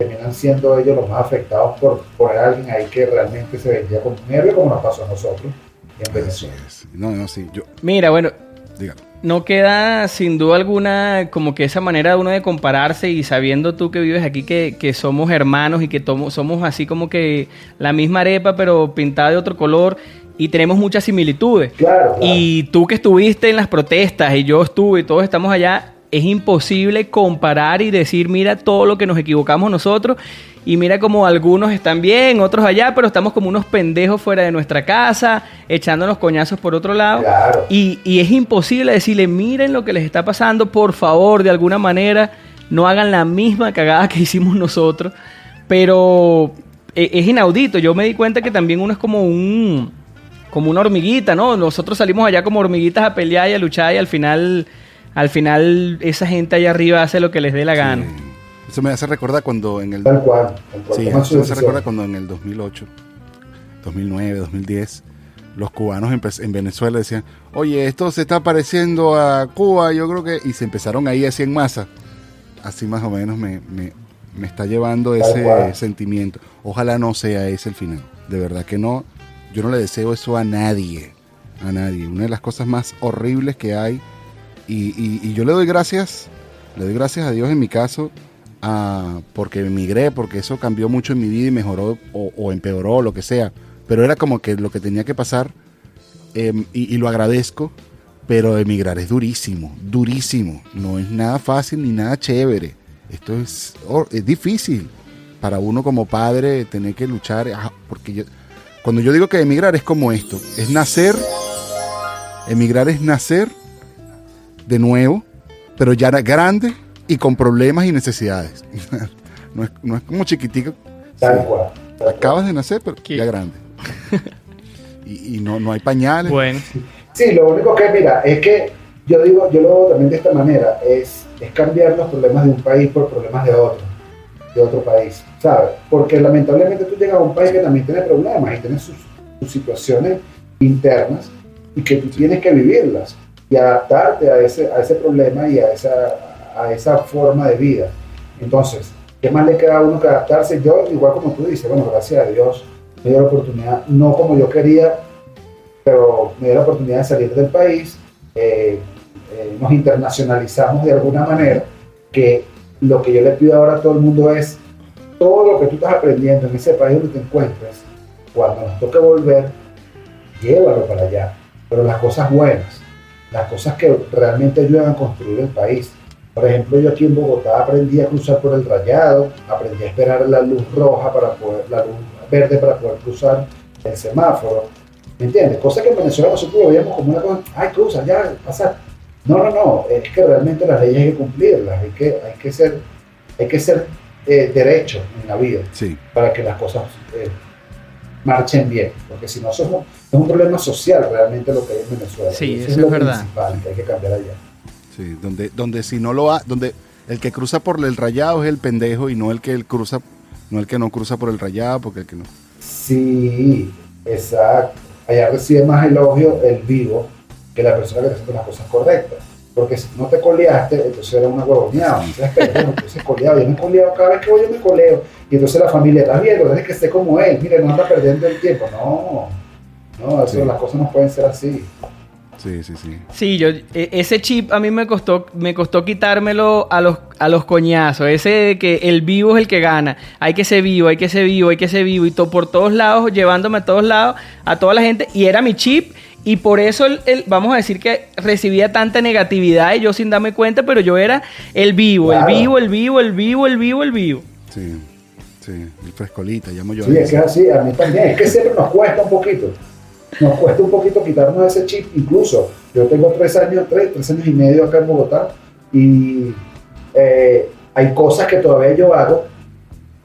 terminan siendo ellos los más afectados por, por alguien ahí que realmente se vendía como un héroe, como nos pasó a nosotros en Así Venezuela. es. No, no, sí, yo, Mira, bueno, dígalo. no queda sin duda alguna como que esa manera de uno de compararse y sabiendo tú que vives aquí que, que somos hermanos y que tomo- somos así como que la misma arepa pero pintada de otro color y tenemos muchas similitudes. Claro, claro. Y tú que estuviste en las protestas y yo estuve y todos estamos allá, es imposible comparar y decir, mira todo lo que nos equivocamos nosotros y mira como algunos están bien, otros allá, pero estamos como unos pendejos fuera de nuestra casa, echándonos coñazos por otro lado. Y, y es imposible decirle, miren lo que les está pasando, por favor, de alguna manera, no hagan la misma cagada que hicimos nosotros. Pero e, es inaudito, yo me di cuenta que también uno es como un como una hormiguita, ¿no? Nosotros salimos allá como hormiguitas a pelear y a luchar y al final al final esa gente allá arriba hace lo que les dé la gana. Eso me hace recordar cuando en el... Tal cual. Sí, eso me hace recordar cuando en el 2008, 2009, 2010, los cubanos en Venezuela decían, oye, esto se está pareciendo a Cuba, yo creo que... Y se empezaron ahí así en masa. Así más o menos me, me, me está llevando ese sentimiento. Ojalá no sea ese el final. De verdad que no. Yo no le deseo eso a nadie. A nadie. Una de las cosas más horribles que hay. Y, y yo le doy gracias. Le doy gracias a Dios en mi caso porque emigré, porque eso cambió mucho en mi vida y mejoró o, empeoró, lo que sea. Pero era como que lo que tenía que pasar em, y, lo agradezco, pero emigrar es durísimo, durísimo. No es nada fácil ni nada chévere. Esto es, es difícil para uno como padre tener que luchar, ah, porque yo, cuando yo digo que emigrar es como esto, es nacer, emigrar es nacer de nuevo, pero ya grande y con problemas y necesidades. no, es, no es como chiquitico. Tal cual. Acabas de nacer, pero ya grande. y, y no, no hay pañales. Bueno. Sí, lo único que, mira, es que yo digo, yo lo veo también de esta manera, es, es cambiar los problemas de un país por problemas de otro, de otro país, ¿sabes? Porque lamentablemente tú llegas a un país que también tiene problemas y tiene sus, sus situaciones internas y que tú tienes que vivirlas y adaptarte a ese, a ese problema y a esa, a esa forma de vida. Entonces, ¿qué más le queda a uno que adaptarse? Yo, igual como tú dices, bueno, gracias a Dios, me dio la oportunidad, no como yo quería, pero me dio la oportunidad de salir del país, eh, eh, nos internacionalizamos de alguna manera, que lo que yo le pido ahora a todo el mundo es, todo lo que tú estás aprendiendo en ese país donde te encuentres, cuando nos toque volver, llévalo para allá, pero las cosas buenas, las cosas que realmente ayudan a construir el país, por ejemplo, yo aquí en Bogotá aprendí a cruzar por el rayado, aprendí a esperar la luz roja para poder, la luz verde para poder cruzar el semáforo. ¿Me entiendes? Cosa que en Venezuela nosotros lo veíamos como una cosa, ay, cruza, ya, pasa. No, no, no, es que realmente las leyes hay que cumplirlas, hay que, hay que ser, hay que ser eh, derecho en la vida para que las cosas eh, marchen bien, porque si no somos, es un problema social realmente lo que hay en Venezuela. Sí, eso, es, lo verdad. que hay que cambiar allá donde, donde si no lo ha, donde el que cruza por el rayado es el pendejo y no el que el cruza, no el que no cruza por el rayado, porque el que no. Sí, exacto. Allá recibe más elogio el vivo que la persona que hace las cosas correctas. Porque si no te coleaste, entonces era una huevoneada. Entonces, bueno, entonces coleado. Yo me he coleado cada vez que voy, yo me coleo. Y entonces la familia, está bien, tienes que esté como él. Mire, no anda perdiendo el tiempo. No, no, eso, las cosas no pueden ser así. Sí, sí, sí. Sí, yo, e, ese chip a mí me costó, me costó quitármelo a los, a los coñazos. Ese de que el vivo es el que gana. Hay que ser vivo, hay que ser vivo, hay que ser vivo. Y todo por todos lados, llevándome a todos lados, a toda la gente. Y era mi chip. Y por eso, el, vamos a decir que recibía tanta negatividad y yo sin darme cuenta, pero yo era el vivo, el vivo, el vivo, el vivo, el vivo, el vivo. Sí, sí, el frescolita, llamo yo. Sí, es que así, a mí también. Es que siempre nos cuesta un poquito nos cuesta un poquito quitarnos ese chip. Incluso yo tengo tres años, tres, tres años y medio acá en Bogotá y eh, hay cosas que todavía yo hago,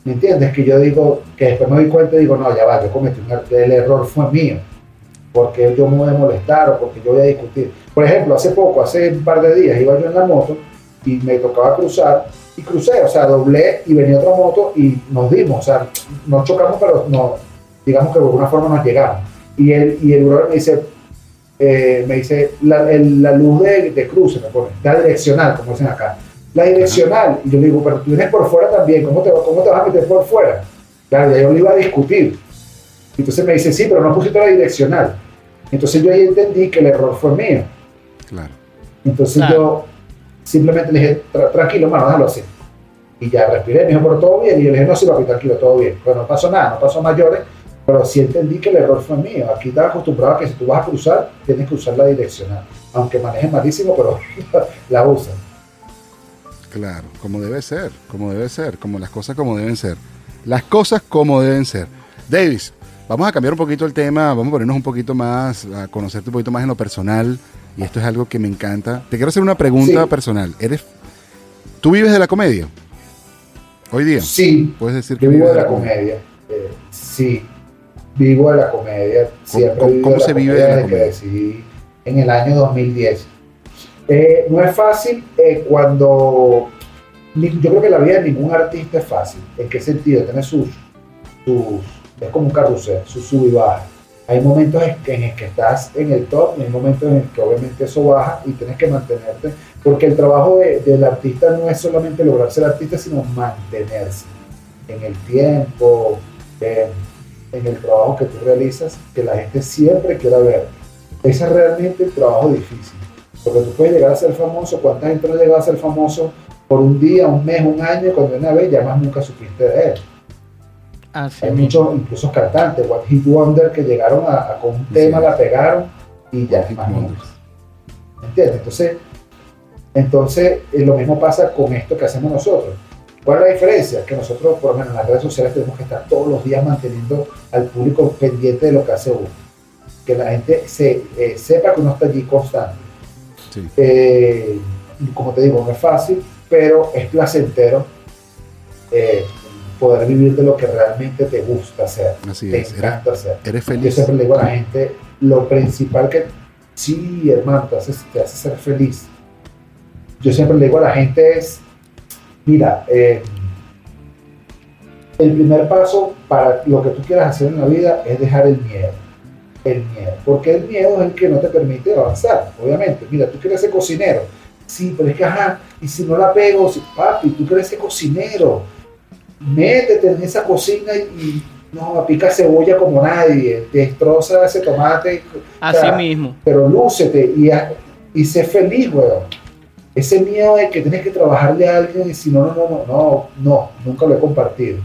¿me entiendes? Que yo digo, que después me doy cuenta y digo, no, ya va, yo cometí un error, el error fue mío, porque yo me voy a molestar o porque yo voy a discutir. Por ejemplo, hace poco, hace un par de días, iba yo en la moto y me tocaba cruzar y crucé, o sea, doblé y venía otra moto y nos dimos, o sea, nos chocamos, pero no, digamos que de alguna forma nos llegamos y el, y el me dice, eh, me dice la, la luz de, de, cruce, me pone, la direccional, como dicen acá. La direccional, y yo le digo, pero tú vienes por fuera también, ¿cómo te, cómo te vas a meter por fuera? Claro, ya yo le iba a discutir. Entonces me dice, sí, pero no pusiste la direccional. Entonces yo ahí entendí que el error fue mío. Claro. Entonces yo simplemente le dije, tranquilo, mano, déjalo así. Y ya respiré, me dijo, pero todo bien. Y yo le dije, no, sí, papi, tranquilo, todo bien. Pero no pasó nada, no pasó mayores pero sí entendí que el error fue mío. Aquí estaba acostumbrado a que si tú vas a cruzar, tienes que usar la direccional. Aunque manejes malísimo, pero la usas. Claro, como debe ser, como debe ser, como las cosas como deben ser. Las cosas como deben ser. Davis, vamos a cambiar un poquito el tema, vamos a ponernos un poquito más, a conocerte un poquito más en lo personal, y esto es algo que me encanta. Te quiero hacer una pregunta Sí. personal. ¿Eres, ¿Tú vives de la comedia? Hoy día. Sí, Puedes decir que Yo vivo de la comedia. eh, sí, vivo de la comedia. Siempre cómo- cómo se vive de la comedia? decidí en el año 2010. Eh, no es fácil eh, cuando. Yo creo que la vida de ningún artista es fácil. ¿En qué sentido? Tiene sus. sus es como un carrusel, sus sub y baja. Hay momentos en el que estás en el top y hay momentos en que obviamente eso baja y tienes que mantenerte. Porque el trabajo de- del artista no es solamente lograr ser artista, sino mantenerse en el tiempo, en, el trabajo que tú realizas, que la gente siempre quiera ver. Ese es realmente el trabajo difícil. Porque tú puedes llegar a ser famoso, ¿cuánta gente no ha llegado a ser famoso por un día, un mes, un año, cuando una vez ya más nunca supiste de él? Así Hay muchos, incluso cantantes, What Hit Wonder, que llegaron a, a- con un tema, la pegaron y ya más nunca. ¿Entiendes? Entonces, entonces eh, lo mismo pasa con esto que hacemos nosotros. ¿Cuál es la diferencia? Que nosotros, por lo menos en las redes sociales, tenemos que estar todos los días manteniendo al público pendiente de lo que hace uno. Que la gente se, eh, sepa que uno está allí constante. Sí. Eh, como te digo, no es fácil, pero es placentero eh, poder vivir de lo que realmente te gusta hacer, Así te es. Eres, encanta hacer. eres Yo feliz. siempre le digo a la gente, lo principal que, sí, hermano, te hace, te hace ser feliz. Yo siempre le digo a la gente es, mira, eh, el primer paso para lo que tú quieras hacer en la vida es dejar el miedo. El miedo. Porque el miedo es el que no te permite avanzar, obviamente. Mira, tú quieres ser cocinero. Sí, pero es que, ajá, y si no la pego, si, papi, tú quieres ser cocinero. Métete en esa cocina y, no, pica cebolla como nadie, destroza ese tomate, Así sea, mismo. pero lúcete y, y sé feliz, weón. Ese miedo de que tienes que trabajarle a alguien y si no, no, no, no, no, nunca lo he compartido.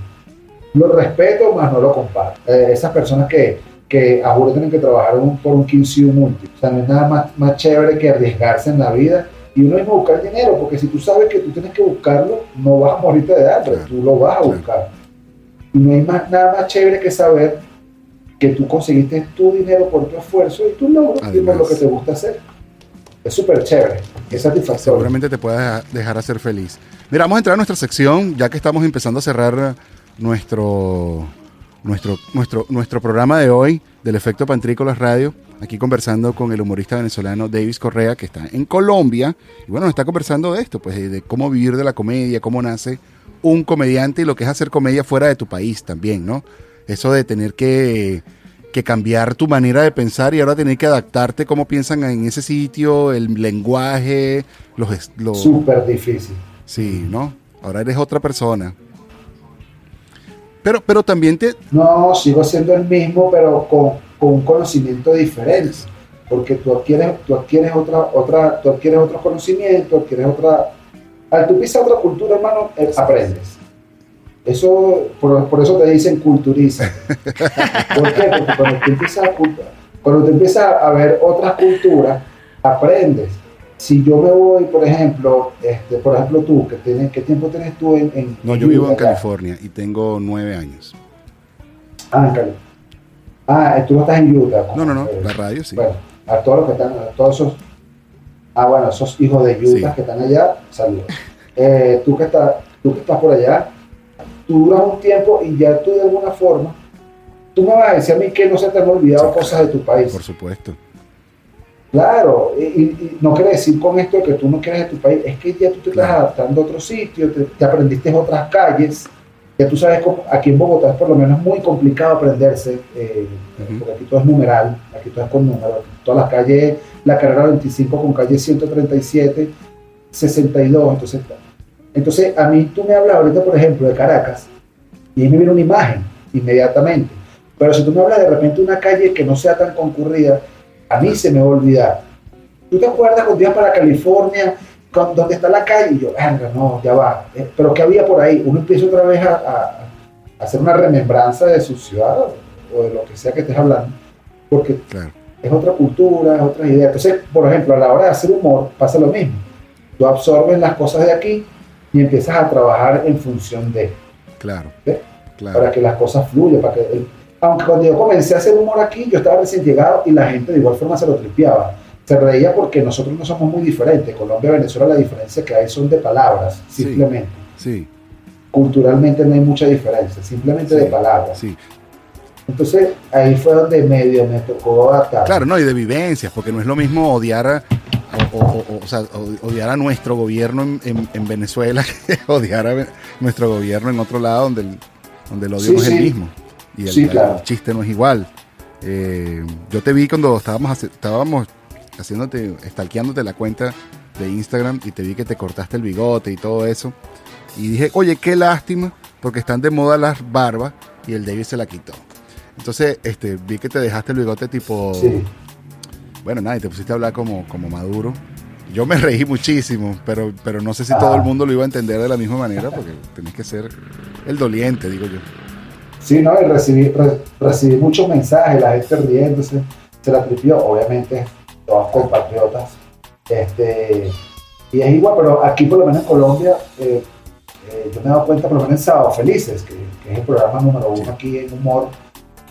Lo respeto, más no lo comparto. Eh, esas personas que, que a juro tienen que trabajar un- por un 15 y un multi. O sea, no es nada más, más chévere que arriesgarse en la vida y uno mismo buscar dinero, porque si tú sabes que tú tienes que buscarlo, no vas a morirte de hambre, Claro, tú lo vas a claro. buscar. Y no hay más, nada más chévere que saber que tú conseguiste tu dinero por tu esfuerzo y tu logro y por Además. lo que te gusta hacer. Es súper chévere, es satisfactorio. Seguramente te pueda dejar a ser feliz. Mira, vamos a entrar a nuestra sección, ya que estamos empezando a cerrar nuestro, nuestro, nuestro, nuestro programa de hoy del Efecto Pantrícolas Radio. Aquí conversando con el humorista venezolano Davis Correa, que está en Colombia. Y bueno, nos está conversando de esto, pues de, de cómo vivir de la comedia, cómo nace un comediante y lo que es hacer comedia fuera de tu país también, ¿no? Eso de tener que, que cambiar tu manera de pensar y ahora tener que adaptarte cómo piensan en ese sitio, el lenguaje, los... los Súper difícil. sí, ¿no? Ahora eres otra persona. Pero, pero también te... No, sigo siendo el mismo, pero con, con un conocimiento diferente. Porque tú adquieres, tú adquieres otra, otra, tú adquieres otro conocimiento, adquieres otra. Al tú pisas otra cultura, hermano, eh, aprendes. Eso, por, por eso te dicen culturiza. ¿Por qué? Porque cuando tú empiezas a, cuando tú empiezas a ver otras culturas, aprendes. Si yo me voy, por ejemplo, este, por ejemplo tú, que tienes, ¿qué tiempo tienes tú en, en No, yo vivo en? California y tengo nueve años. Ah, en Cali. Ah, tú no estás en Utah. No, no, no, Eh, la radio sí. Bueno, a todos los que están, a todos esos, ah, bueno, esos hijos de Utah Sí. que están allá, saludos. Eh, tú, que estás, tú que estás por allá, tú duras un tiempo y ya tú de alguna forma, tú me vas a decir a mí que no se te han olvidado cosas de tu país. Por supuesto. Claro, y, no quiere decir con esto que tú no quieres de tu país, es que ya tú te estás adaptando a otro sitio, te, te aprendiste otras calles, ya tú sabes aquí en Bogotá es por lo menos muy complicado aprenderse, eh, porque aquí todo es numeral, aquí todo es con números, todas las calles, la carrera 25 con calle 137, 62, entonces, entonces a mí tú me hablas ahorita, por ejemplo, de Caracas, y ahí me viene una imagen inmediatamente, pero si tú me hablas de repente de una calle que no sea tan concurrida, a mí se me va a olvidar. ¿Tú te acuerdas cuando ibas para California, donde está la calle? Y yo, verga, no, ya va. Eh, Pero ¿qué había por ahí? Uno empieza otra vez a, a- a hacer una remembranza de su ciudad o de lo que sea que estés hablando, porque Claro. es otra cultura, es otra idea. Entonces, por ejemplo, a la hora de hacer humor pasa lo mismo. Tú absorbes las cosas de aquí y empiezas a trabajar en función de, Claro, ¿ves? claro. para que las cosas fluyan, para que el- aunque cuando yo comencé a hacer humor aquí, yo estaba recién llegado y la gente de igual forma se lo tripeaba. Se reía porque nosotros no somos muy diferentes. Colombia y Venezuela la diferencia que hay son de palabras, simplemente. Sí, Culturalmente no hay mucha diferencia, simplemente Sí. de palabras. sí. Entonces ahí fue donde medio me tocó adaptar. Claro, no, y de vivencias, porque no es lo mismo odiar a, o, o- o- o sea, o- odiar a nuestro gobierno en, en- en Venezuela que odiar a nuestro gobierno en otro lado donde el, donde el odio Sí, no es el mismo. Y el, Sí, claro. el chiste no es igual. Eh, yo te vi cuando estábamos, estábamos haciéndote, stalkeándote la cuenta de Instagram y te vi que te cortaste el bigote y todo eso. Y dije, oye, qué lástima, porque están de moda las barbas y el David se la quitó. Entonces, este, vi que te dejaste el bigote tipo, Sí. bueno, nada, y te pusiste a hablar como, como Maduro. Yo me reí muchísimo, pero, pero no sé si todo Ah. el mundo lo iba a entender de la misma manera, porque tenés que ser el doliente, digo yo. Sí, no, y recibí, re- recibí muchos mensajes, la gente riéndose, se la tripió, obviamente, todos compatriotas. Este, y es igual, pero aquí por lo menos en Colombia, eh, eh, yo me he dado cuenta, por lo menos en Sábado Felices, que, que es el programa número uno Sí. aquí en humor,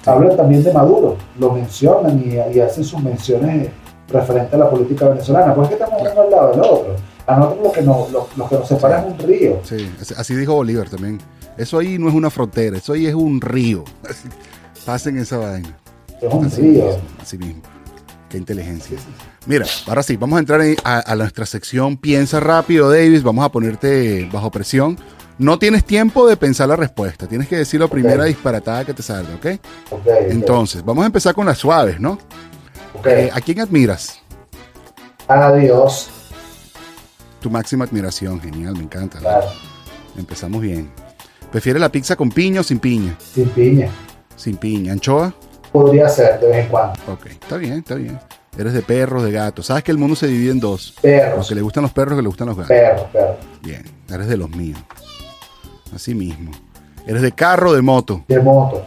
hablan también de Maduro, lo mencionan y, y hacen sus menciones referentes a la política venezolana, pues es que estamos uno al lado del otro. A nosotros lo que nos, lo, lo que nos separa es un río. Sí, así- dijo Bolívar también. Eso ahí no es una frontera, eso ahí es un río. Pasen esa vaina. Es un Así río. mismo, así mismo. Qué inteligencia. Mira, ahora sí, vamos a entrar a, a nuestra sección Piensa rápido, Davis. Vamos a ponerte bajo presión. No tienes tiempo de pensar la respuesta. Tienes que decir la primera disparatada que te salga, ¿ok? Ok, ok, Entonces, vamos a empezar con las suaves, ¿no? Eh, ¿A quién admiras? Adiós. Tu máxima admiración, genial, me encanta. Claro, Empezamos bien. ¿Prefieres la pizza con piña o sin piña? sin piña. Sin piña. ¿Anchoa? Podría ser de vez en cuando. Ok, está bien, está bien. Eres de perros, de gatos. Sabes que el mundo se divide en dos. Los Perros, que le gustan los perros, que le gustan los gatos. perros, perros. Bien, eres de los míos. Así mismo. ¿Eres de carro o de moto? De moto.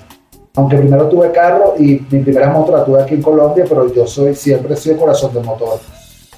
Aunque primero tuve carro y mi primera moto la tuve aquí en Colombia, pero yo soy siempre he sido corazón de motor.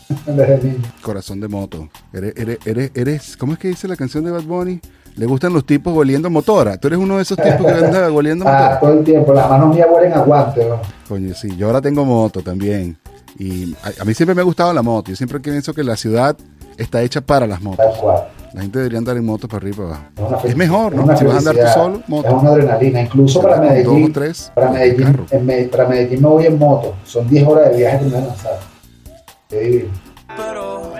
Desde niño. Corazón de moto. Eres, eres, eres, eres, ¿cómo es que dice la canción de Bad Bunny? Le gustan los tipos oliendo motora. Tú eres uno de esos tipos que anda oliendo Ah, motora. todo el tiempo. Las manos mías huelen a guante. ¿no? Coño, sí, yo ahora tengo moto también. Y a, a mí siempre me ha gustado la moto. Yo siempre pienso que la ciudad está hecha para las motos. Tal cual. La gente debería andar en moto para arriba y para abajo. Es, mejor, ¿no? Si vas a andar tú solo, moto. Es una adrenalina. Incluso para Medellín, tres. para Medellín, carro. en Me- para Medellín me voy en moto. Son 10 horas de viaje que me voy a lanzar. Qué divino. Pero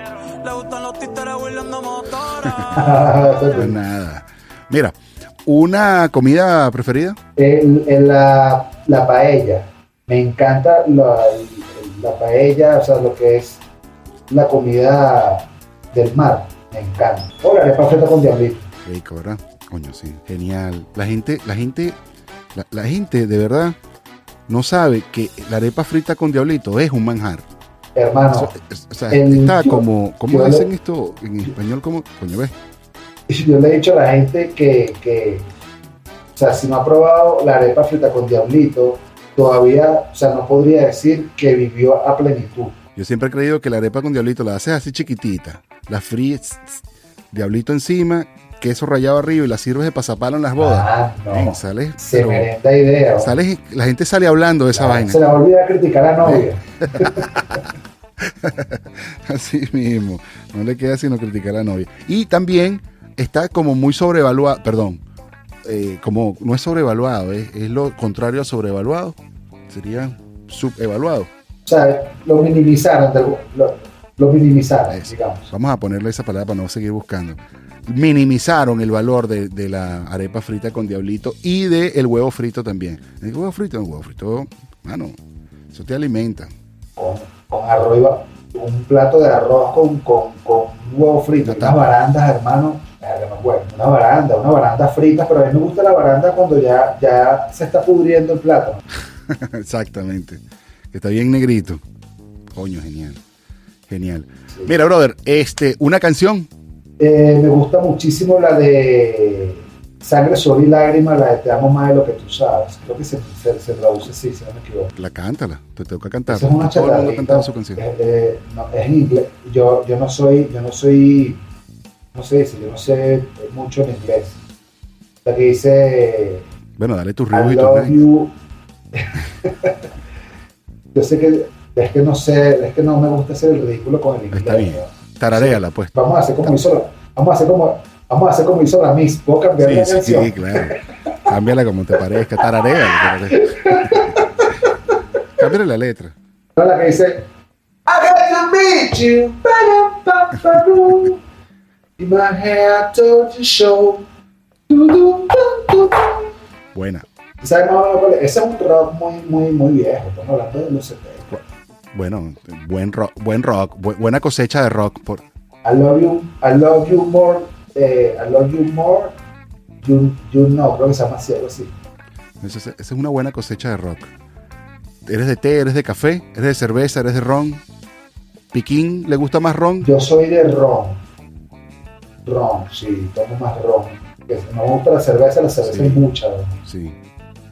le gustan los títeres huirleando motora. Pues nada. Mira, ¿una comida preferida? El- el- la, la paella. Me encanta la, la paella, o sea, lo que es la comida del mar. Me encanta. O la arepa frita con diablito. Rico, ¿verdad? Coño, sí. Genial. La gente, la gente, la, la gente de verdad no sabe que la arepa frita con diablito es un manjar. Hermano, Eso- es- o sea, el- está yo- como, ¿cómo dicen le- esto en español? ¿Cómo? Coño, ves. yo le he dicho a la gente que, que, o sea, si no ha probado la arepa frita con diablito, todavía, o sea, no podría decir que vivió a plenitud. Yo siempre he creído que la arepa con diablito la haces así chiquitita, la fríes, diablito encima, queso rallado arriba y la sirves de pasapalo en las bodas. Ah, no. sales, Se pero idea. sales, la gente sale hablando de esa Ah, vaina. Se la va a olvidar criticar a la novia. Así mismo. No le queda sino criticar a la novia. Y también está como muy sobrevaluado, perdón, eh, como no es sobrevaluado, es, es lo contrario a sobrevaluado. Sería subevaluado. O sea, lo minimizaron, lo, lo minimizaron, digamos. Vamos a ponerle esa palabra para no seguir buscando. Minimizaron el valor de, de la arepa frita con diablito y de el huevo frito también. El huevo frito, el huevo frito, mano, eso te alimenta. Con, con va- un plato de arroz con, con, con huevo frito, está. unas barandas, hermano, no puedo, una baranda, una baranda frita, pero a mí me gusta la baranda cuando ya, ya se está pudriendo el plato. Exactamente. Que está bien negrito. Coño, genial. Genial. Mira, brother, este, una canción. Eh, me gusta muchísimo la de Sangre, Sol y Lágrima, la de Te amo más de lo que tú sabes. Creo que se, se, se traduce así, si no me equivoco. La cántala. Te toca cantar. Esa es una chatarrita, cantando su canción. eh, eh, no, es en inglés. Yo, yo no soy, yo no soy ¿cómo se dice? Yo no sé mucho en inglés. La que dice, Bueno, dale tus I ríos y tus love you. Yo sé que es que no sé, es que no me gusta hacer el ridículo con el inglés. Está bien. ¿no? Tararéala, pues. Vamos a hacer como hizo, la- vamos a hacer como, vamos a hacer como hizo la Miss. ¿Puedo cambiar Sí, la sí, canción? sí, claro. Cámbiala como te parezca. Tararéala. Cámbiale la letra. No, la que dice I got to meet you ba-dum-bum-ba-dum. In my hair told you show Du-dum-dum-dum. Buena. ¿Sabes más o menos cuál es? Ese es un rock muy, muy, muy viejo. Estamos hablando de los 70. Bueno, buen rock, buen rock, bu- buena cosecha de rock. Por, I love you, I love you more, eh, I love you more, you, you know, creo que se llama así, algo así. esa es- es una buena cosecha de rock. ¿Eres de té, eres de café, eres de cerveza, eres de ron? ¿Piquín le gusta más ron? Yo soy de ron. Ron, sí, tomo más ron. No me gusta la cerveza, la cerveza Sí. hay mucha. Sí.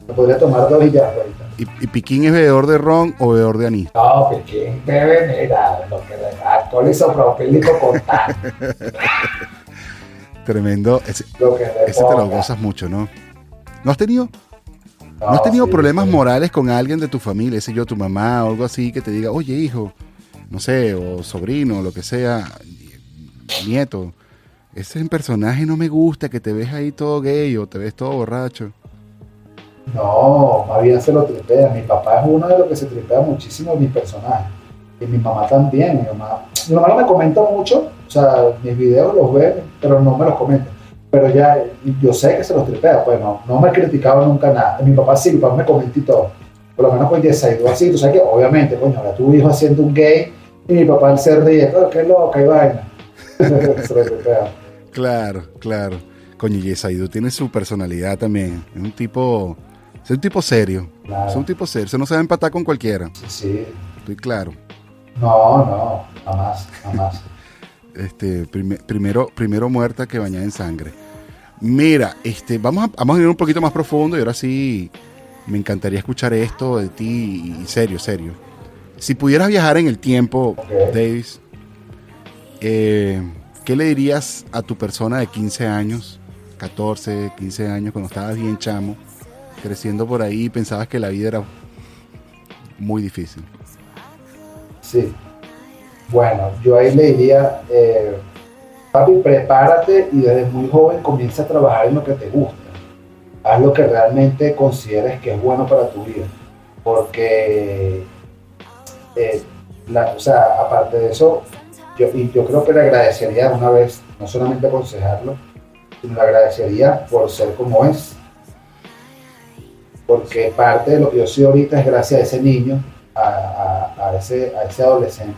Me podría tomar dos y ya, ahorita. ¿Y, y Piquín es bebedor de ron o bebedor de anís? No, quién bebe, mira, lo que alcohol isopropílico con tal, Tremendo. Ese, lo que le ese te lo gozas mucho, ¿no? ¿No has tenido, No, ¿no has tenido sí, problemas sí. morales con alguien de tu familia, ese yo, tu mamá o algo así, que te diga, oye, hijo, no sé, o sobrino, lo que sea, nieto, ese personaje no me gusta, que te ves ahí todo gay o te ves todo borracho? No, más bien se lo tripea. Mi papá es uno de los que se tripea muchísimo mis personajes. Y mi mamá también. Mi mamá, mi mamá no me comenta mucho, o sea, mis videos los ve, pero no me los comenta. Pero ya, yo sé que se los tripea, pues no, no me ha criticado nunca nada. Mi papá sí, mi papá me comenta y todo. Por lo menos con Yesaido así, tú sabes que obviamente, coño, ahora tu hijo haciendo un gay y mi papá se ríe, pero qué loca y vaina. se lo tripea. Claro, claro. Coño, y Yesaidu tiene su personalidad también. Es un tipo, es un tipo serio. Claro. Es un tipo serio. Se no se va a empatar con cualquiera. Sí, sí. Estoy claro. No, no, jamás, jamás. Este, prime- primero, primero muerta que bañada en sangre. Mira, este, vamos a, vamos a ir un poquito más profundo y ahora sí me encantaría escuchar esto de ti y serio, serio. Si pudieras viajar en el tiempo. Davis, eh, ¿qué le dirías a tu persona de 15 años, 14, 15 años, cuando estabas bien chamo, creciendo por ahí pensabas que la vida era muy difícil? Sí. Bueno, yo ahí le diría, eh, papi, prepárate y desde muy joven comienza a trabajar en lo que te gusta. Haz lo que realmente consideres que es bueno para tu vida. Porque, eh, la- o sea, aparte de eso, yo, y yo creo que le agradecería una vez, no solamente aconsejarlo, sino le agradecería por ser como es. Porque parte de lo que yo soy ahorita es gracias a ese niño, a, a- a ese, a ese adolescente,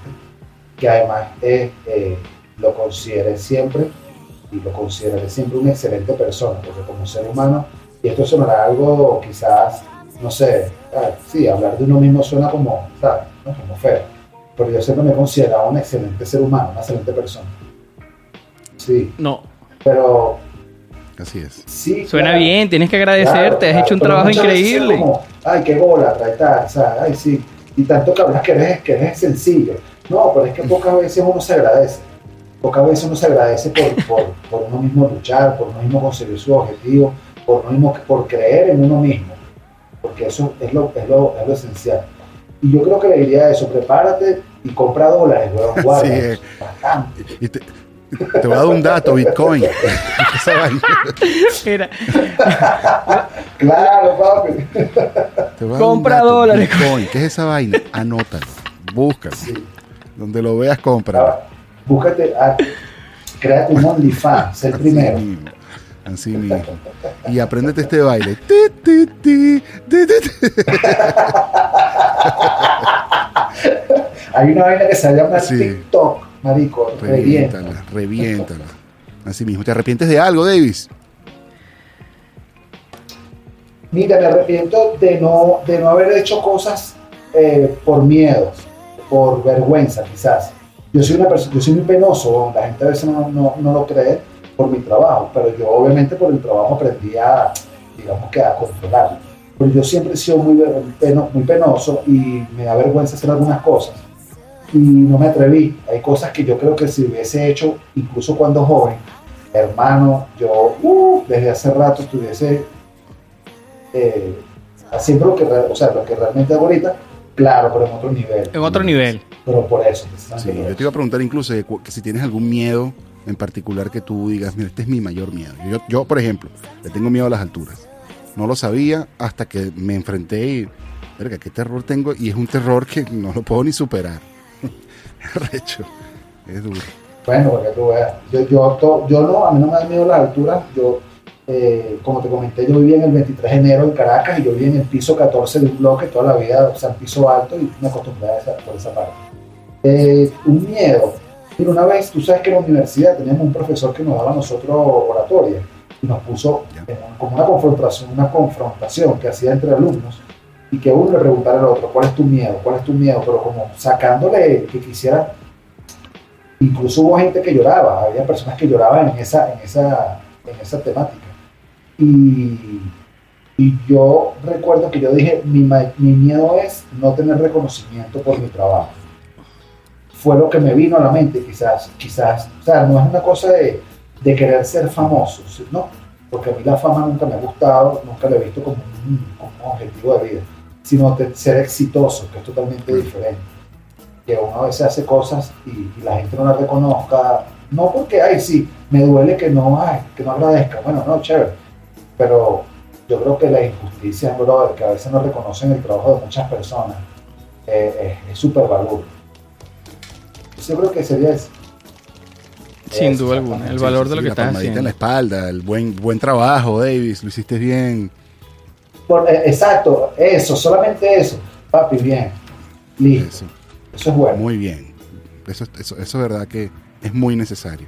que además eh, eh, lo consideré siempre y lo consideraré siempre una excelente persona, porque como ser humano, y esto sonará algo quizás, no sé, ah, sí, hablar de uno mismo suena como, ¿sabes? ¿no? Como feo, pero yo siempre me he considerado un excelente ser humano, una excelente persona. Sí, No, pero Así es. sí. suena claro. bien, tienes que agradecer, Claro, te has claro, hecho un trabajo increíble. como, ay, qué bola, trae tal, o sea, ay, sí. Y tanto que hablas que eres, que eres sencillo. No, pero es que pocas veces uno se agradece. Pocas veces uno se agradece por, por, por uno mismo luchar, por uno mismo conseguir su objetivo, por uno mismo, por creer en uno mismo. Porque eso es lo, es lo, es lo esencial. Y yo creo que le diría eso, prepárate y compra dólares, weón, guarda. Sí, bastante. Y te, te voy a dar un dato, Bitcoin. Esa vaina. Mira, Claro, papi. Te voy a dar un Compra dato, dólares. Bitcoin. ¿Qué es esa vaina? Anótalo. Búscalo. Sí. Donde lo veas, cómpralo. Ahora, búscate, ah, créate un OnlyFans, el primero. Así mismo. Así mismo. Y apréndete este baile. Ti, ti, ti, ti, ti, ti. Hay una vaina que se llama Sí. TikTok, marico. Reviéntala, reviéntala. Así mismo. ¿Te arrepientes de algo, Davis? Mira, me arrepiento de no, de no haber hecho cosas eh, por miedo, por vergüenza quizás. Yo soy una persona, yo soy muy penoso, la gente a veces no, no- no lo cree por mi trabajo, pero yo obviamente por el trabajo aprendí a, digamos que a controlarlo. Pero yo siempre he sido muy, peno- muy penoso y me da vergüenza hacer algunas cosas. Y no me atreví. Hay cosas que yo creo que si hubiese hecho, incluso cuando joven, hermano, yo uh, desde hace rato estuviese eh, haciendo lo que, o sea, lo que realmente hago ahorita, claro, pero en otro nivel. En otro nivel. Pero por eso, Sí, yo eso. te iba a preguntar incluso de que si tienes algún miedo en particular que tú digas, mira, este es mi mayor miedo. Yo, yo, por ejemplo, le tengo miedo a las alturas. No lo sabía hasta que me enfrenté y, verga, qué terror tengo. Y es un terror que no lo puedo ni superar. Recho, es duro. Bueno, porque tú veas. Yo, yo, to- yo no, a mí no me da miedo la altura. Yo, eh, como te comenté, yo vivía en el 23 de enero en Caracas y yo vivía en el piso 14 de un bloque toda la vida, o sea, en piso alto y me acostumbré a esa, por esa parte. Eh, un miedo. Una vez, tú sabes que en la universidad teníamos un profesor que nos daba a nosotros oratoria y nos puso en como una confrontación, una confrontación que hacía entre alumnos y que uno le preguntara al otro, ¿cuál es tu miedo? ¿Cuál es tu miedo? Pero como sacándole que quisiera incluso hubo gente que lloraba, había personas que lloraban en esa, en esa, en esa temática. Y, y yo recuerdo que yo dije, mi, mi miedo es no tener reconocimiento por mi trabajo. Fue lo que me vino a la mente, quizás, quizás, o sea, no es una cosa de, de querer ser famoso. ¿no? Porque a mí la fama nunca me ha gustado, nunca la he visto como un, como un objetivo de vida, sino de ser exitoso, que es totalmente diferente que uno a veces hace cosas y, y la gente no la reconozca, no porque, ay, sí, me duele que no, ay, que no agradezca, bueno, no, chévere, pero yo creo que la injusticia, brother, que a veces no reconocen el trabajo de muchas personas, eh, es- es súper valor. Yo creo que sería eso. Sin duda alguna. El valor Sí, de lo sí, que la estás palmadita en la haciendo. espalda, el buen, buen trabajo, Davis, lo hiciste bien. Por- eh, exacto, eso, solamente eso, papi, bien, listo, Eso, eso es bueno. muy bien. Eso, eso, eso es verdad que es muy necesario.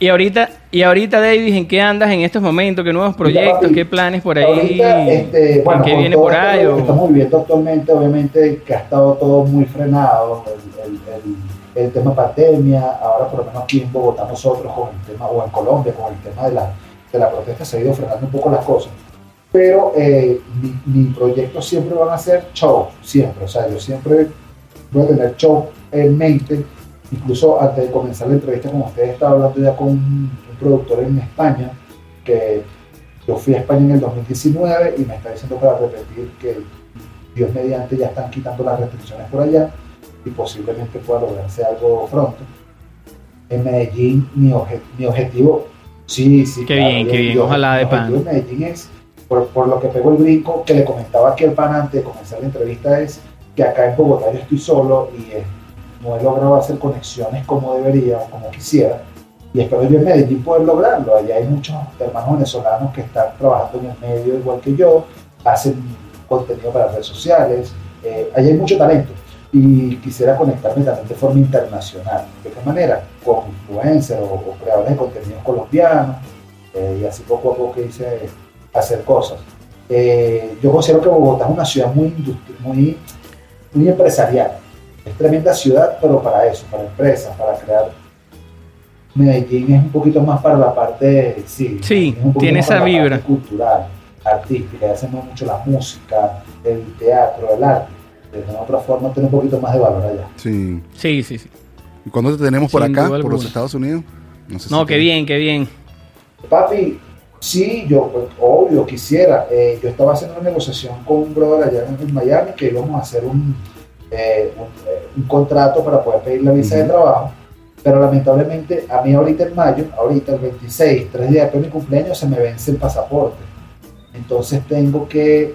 Y ahorita, y ahorita, David, ¿en qué andas en estos momentos? ¿Qué nuevos proyectos? ¿Qué planes por ahí? Ahorita, este, bueno, ¿Qué viene por ahí? que o- estamos viviendo actualmente, obviamente que ha estado todo muy frenado, el, el- el- el tema pandemia, ahora por lo menos aquí en Bogotá nosotros con el tema, o en Colombia con el tema de la, de la protesta se ha ido frenando un poco las cosas. Pero eh, mi, proyecto siempre van a ser show, siempre, o sea, yo siempre voy a tener show en mente, incluso antes de comenzar la entrevista con ustedes estaba hablando ya con un, un productor en España que yo fui a España en el 2019 y me está diciendo para repetir que Dios mediante ya están quitando las restricciones por allá y posiblemente pueda lograrse algo pronto. En Medellín, mi, obje- mi objetivo, sí, sí. Qué bien, qué bien, ojalá de en Medellín es, por, por lo que pegó el brinco, que le comentaba aquí al pan antes de comenzar la entrevista, es que acá en Bogotá yo estoy solo y eh, no he logrado hacer conexiones como debería o como quisiera. Y espero yo en Medellín poder lograrlo. Allá hay muchos hermanos venezolanos que están trabajando en el medio igual que yo, hacen contenido para redes sociales. Eh, allá hay mucho talento y quisiera conectarme también de forma internacional. ¿De qué manera? Con influencers o, o creadores de contenidos colombianos eh, y así poco a poco hice hacer cosas. Eh, yo considero que Bogotá es una ciudad muy, muy, muy empresarial. Es tremenda ciudad, pero para eso, para empresas, para crear. Medellín es un poquito más para la parte, sí, Sí, es un poquito tiene esa vibra. cultural, artística, hacemos mucho la música, el teatro, el arte. De una otra forma tiene un poquito más de valor allá. Sí. Sí, sí, sí. ¿Y cuándo te tenemos por Sin acá, por los. Estados Unidos? sé No, si qué te- bien, qué bien. Papi, sí, yo, pues, obvio, quisiera. Eh, yo estaba haciendo una negociación con un brother allá en, Miami que íbamos a hacer un, eh, un, eh, un contrato para poder pedir la visa de trabajo. Pero lamentablemente, a mí ahorita en mayo, ahorita el 26, tres días después de mi cumpleaños, se me vence el pasaporte. Entonces tengo que,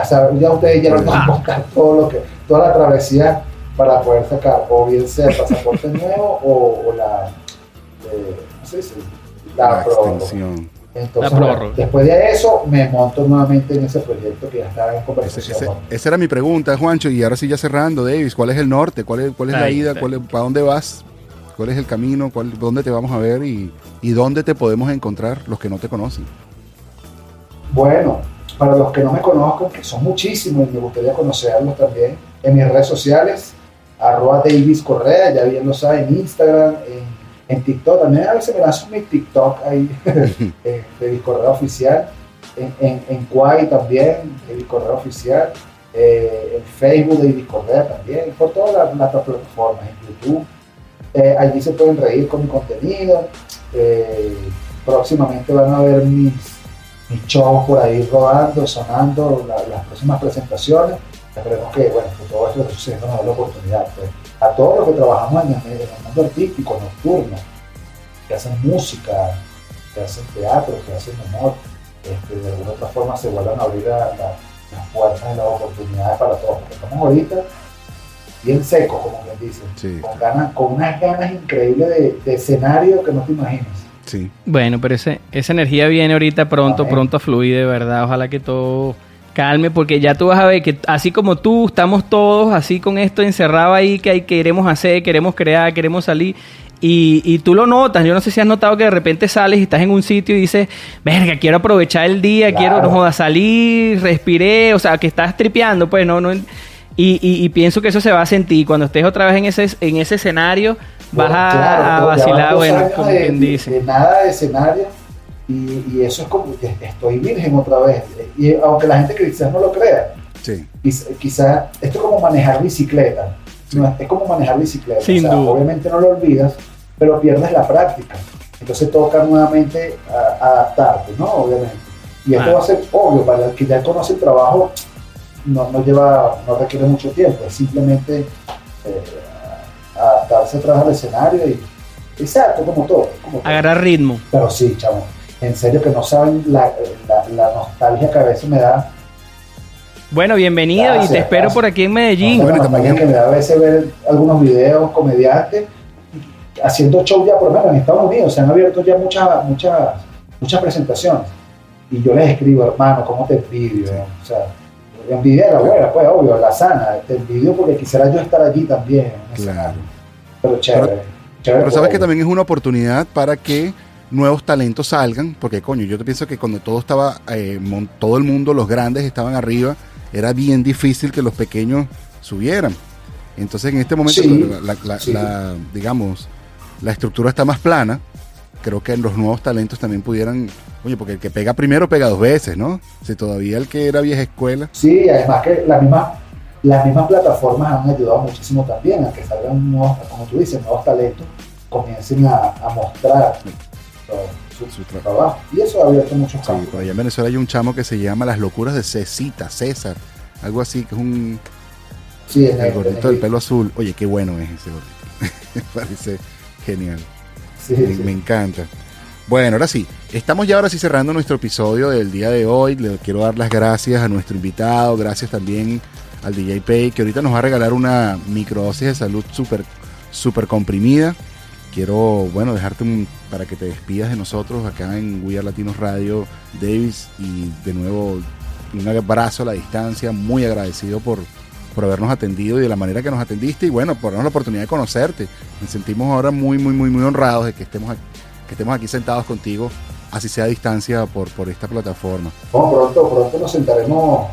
o sea, ya ustedes ya no van a contar todo lo que, toda la travesía para poder sacar, o bien sea el pasaporte nuevo o, o la, eh. Entonces, La después de eso, me monto nuevamente en ese proyecto que ya estaba en conversación. ese- esa era mi pregunta, Juancho, y ahora sí ya cerrando, Davis, ¿cuál es el norte? ¿Cuál es, cuál es la ida? ¿Cuál es- ¿Para dónde vas? ¿Cuál es el camino? ¿Cuál, ¿Dónde te vamos a ver? Y, ¿Y dónde te podemos encontrar los que no te conocen? Bueno, para los que no me conozcan, que son muchísimos y me gustaría conocerlos también, en mis redes sociales, arroba Davis Correa, ya bien lo saben, en Instagram, en, en TikTok, también a veces me lanzo mi TikTok ahí, eh, Davis Correa Oficial, en, en, en también, Davis Correa Oficial, eh, en Facebook de Discordia también, por todas las, las plataformas, en YouTube. Eh, allí se pueden reír con mi contenido. Eh, próximamente van a ver mis, mis shows por ahí rodando, sonando, la- las próximas presentaciones. Esperemos que, bueno, que todo esto que está sucediendo nos dé la oportunidad. pues. A todos los que trabajamos en el, en el mundo artístico, nocturno, que hacen música, que hacen teatro, que hacen humor, este, de alguna otra forma se vuelvan a abrir la- la- las puertas y las oportunidades para todos, porque estamos ahorita bien secos, como quien dice, Sí. con, ganas, con unas ganas increíbles de, de escenario que no te imaginas. Sí. Bueno, pero ese, esa energía viene ahorita pronto, pronto a fluir, de verdad. Ojalá que todo calme, porque ya tú vas a ver que así como tú, estamos todos así con esto encerrado ahí, que hay, queremos hacer, queremos crear, queremos salir. Y, y tú lo notas, yo no sé si has notado que de repente sales y estás en un sitio y dices, verga, quiero aprovechar el día, Claro. quiero, no joda, salir, respiré, o sea, que estás tripeando, pues no, no. Y, y- y pienso que eso se va a sentir. Cuando estés otra vez en ese, en ese escenario, vas Bueno, a, claro, a vacilar, bueno, como de- quien dice. de nada de escenario y, y eso es como que estoy virgen otra vez. Y aunque la gente quizás no lo crea, Sí. quizás quizá, esto es como manejar bicicleta. ¿no? Es como manejar bicicleta. Sin O sea, duda. Obviamente no lo olvidas, pero pierdes la práctica. Entonces toca nuevamente a- adaptarte, ¿no? Obviamente. Y esto Ah. va a ser obvio, para el que ya conoce el trabajo, no, no lleva, no requiere mucho tiempo, es simplemente eh, adaptarse atrás al escenario y exacto, como todo, como todo. Agarrar ritmo. Pero sí, chamo, en serio que no saben la, la, la nostalgia que a veces me da Bueno, bienvenido y Gracias, te espero gracias. por aquí en Medellín. No, Bueno, también- que me da a veces ver algunos videos comediantes haciendo show ya, por lo menos en Estados Unidos, se han abierto ya muchas, muchas, muchas presentaciones. Y yo les escribo, hermano, ¿cómo te envidio? O sea, envidia de la buena, pues obvio, la sana. Te envidio porque quisiera yo estar allí también. Claro. Pero chévere. chévere Pero por sabes que también es una oportunidad para que nuevos talentos salgan, porque coño, yo te pienso que cuando todo estaba, eh, todo el mundo, los grandes estaban arriba, era bien difícil que los pequeños subieran. Entonces en este momento, Sí, la, la- sí. la- digamos, la estructura está más plana. Creo que los nuevos talentos también pudieran, oye, porque el que pega primero pega dos veces, ¿no? Si todavía el que era vieja escuela, Sí, además que la misma, las mismas plataformas han ayudado muchísimo también a que salgan nuevos, como tú dices, nuevos talentos, comiencen a, a mostrar su, Su tra- trabajo. Y eso ha abierto muchos sí, campos. por allá en Venezuela hay un chamo que se llama Las locuras de Cecita, César, algo así, que es un, Sí, en El el- gordito del el- pelo azul. Oye, qué bueno es ese gordito. Parece genial. sí, Me, sí. me encanta. Bueno, ahora sí. Estamos ya ahora sí cerrando nuestro episodio del día de hoy. Le quiero dar las gracias a nuestro invitado. Gracias también al DJ Pay, que ahorita nos va a regalar una microdosis de salud súper súper comprimida. Quiero, bueno, dejarte un- para que te despidas de nosotros acá en We Are Latinos Radio, Davis. Y de nuevo, un abrazo a la distancia. Muy agradecido por, por habernos atendido y de la manera que nos atendiste y bueno, por darnos la oportunidad de conocerte. Nos sentimos ahora muy, muy, muy, muy honrados de que estemos aquí, que estemos aquí sentados contigo, así sea a distancia por, por esta plataforma. No, pronto, pronto nos sentaremos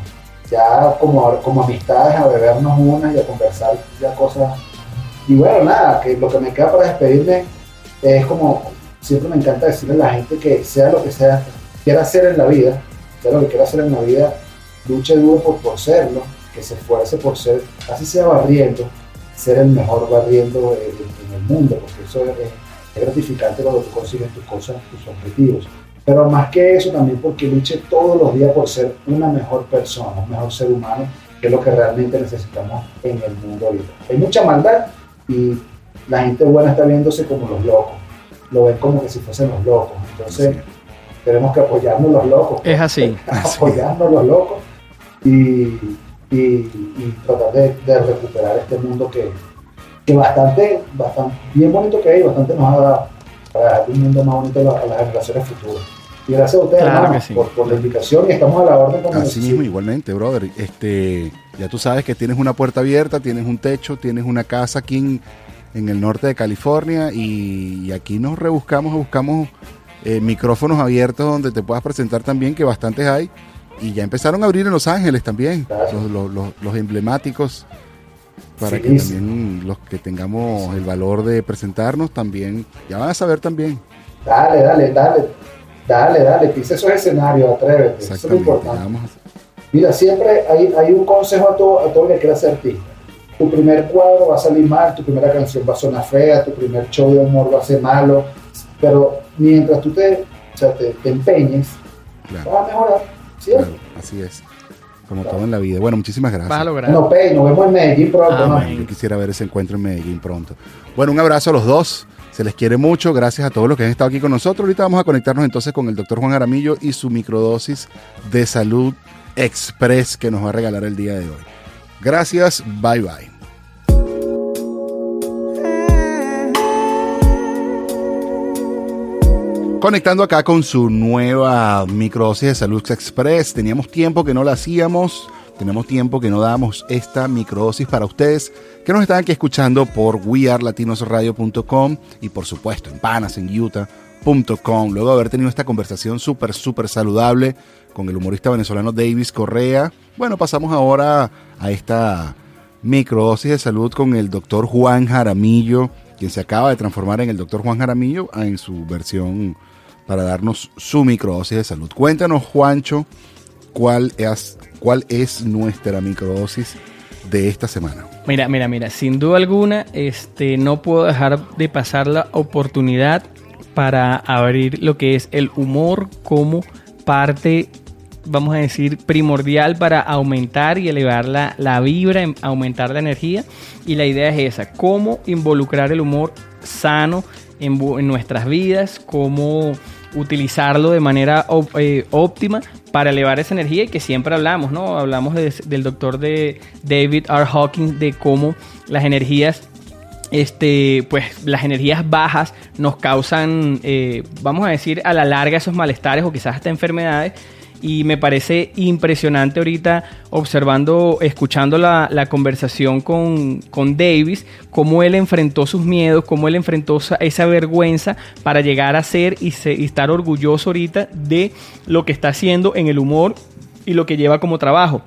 ya como, como amistades a bebernos unas y a conversar ya cosas. Y bueno, nada, que lo que me queda para despedirme es como siempre me encanta decirle a la gente que sea lo que sea, quiera hacer en la vida, sea lo que quiera hacer en la vida, luche duro por, por serlo, que se esfuerce por ser, así sea barriendo, ser el mejor barriendo en, el mundo, porque eso es, es gratificante cuando tú consigues tus cosas, tus objetivos. Pero más que eso, también porque luche todos los días por ser una mejor persona, un mejor ser humano, que es lo que realmente necesitamos en el mundo ahorita. Hay mucha maldad y la gente buena está viéndose como los locos, lo ven como que si fuesen los locos. Entonces, tenemos que apoyarnos los locos. Es así. apoyarnos los locos y, y- y tratar de, de recuperar este mundo que, que bastante, bastante, bien bonito que hay, bastante nos ha dado para un mundo más bonito a las generaciones futuras. Y gracias a ustedes, Claro hermano, sí. por, por la invitación y estamos a la orden como Así mismo, igualmente, brother. Este, ya tú sabes que tienes una puerta abierta, tienes un techo, tienes una casa aquí en, en el norte de California y, y aquí nos rebuscamos, buscamos eh, micrófonos abiertos donde te puedas presentar también, que bastantes hay. Y ya empezaron a abrir en Los Ángeles también, Claro. los, los- los- los emblemáticos, para Sí, que sí. también los que tengamos el valor de presentarnos también, ya van a saber también. Dale, dale, dale, dale, dale, pisa esos escenarios, atrévete, eso es lo importante. vamos Mira, siempre hay, hay un consejo a todo, a todo el que quiera ser artista. Tu primer cuadro va a salir mal, tu primera canción va a sonar fea, tu primer show de humor va a ser malo, pero mientras tú te, o sea, te, te empeñes, Claro, vas a mejorar. ¿cierto? claro, así es. Como todo en la vida. Bueno, muchísimas gracias. Vas a lograr. Bueno, Pei, nos vemos en Medellín pronto. ¿no? Amén. Yo quisiera ver ese encuentro en Medellín pronto. Bueno, un abrazo a los dos. Se les quiere mucho. Gracias a todos los que han estado aquí con nosotros. Ahorita vamos a conectarnos entonces con el doctor Juan Aramillo y su microdosis de salud express que nos va a regalar el día de hoy. Gracias. Bye bye. Conectando acá con su nueva microdosis de Salud Express. Teníamos tiempo que no la hacíamos. Tenemos tiempo que no dábamos esta microdosis para ustedes que nos están aquí escuchando por wearlatinosradio.com y por supuesto en Panas, en Utah.com. Luego de haber tenido esta conversación súper, súper saludable con el humorista venezolano Davis Correa, bueno, pasamos ahora a esta microdosis de salud con el doctor Juan Jaramillo, quien se acaba de transformar en el doctor Juan Jaramillo en su versión para darnos su microdosis de salud. Cuéntanos, Juancho, cuál es, cuál es nuestra microdosis de esta semana. Mira, mira, mira, sin duda alguna, este, no puedo dejar de pasar la oportunidad para abrir lo que es el humor como parte, vamos a decir, primordial para aumentar y elevar la, la vibra, em- aumentar la energía. Y la idea es esa, cómo involucrar el humor sano en, en nuestras vidas, cómo utilizarlo de manera eh, óptima para elevar esa energía y que siempre hablamos, ¿no? Hablamos de- del doctor de David R. Hawkins de cómo las energías este, pues las energías bajas nos causan, eh, vamos a decir, a la larga esos malestares o quizás hasta enfermedades. Y me parece impresionante ahorita observando, escuchando la, conversación con, con Davis, cómo él enfrentó sus miedos, cómo él enfrentó esa, esa vergüenza para llegar a ser y, se- y estar orgulloso ahorita de lo que está haciendo en el humor y lo que lleva como trabajo.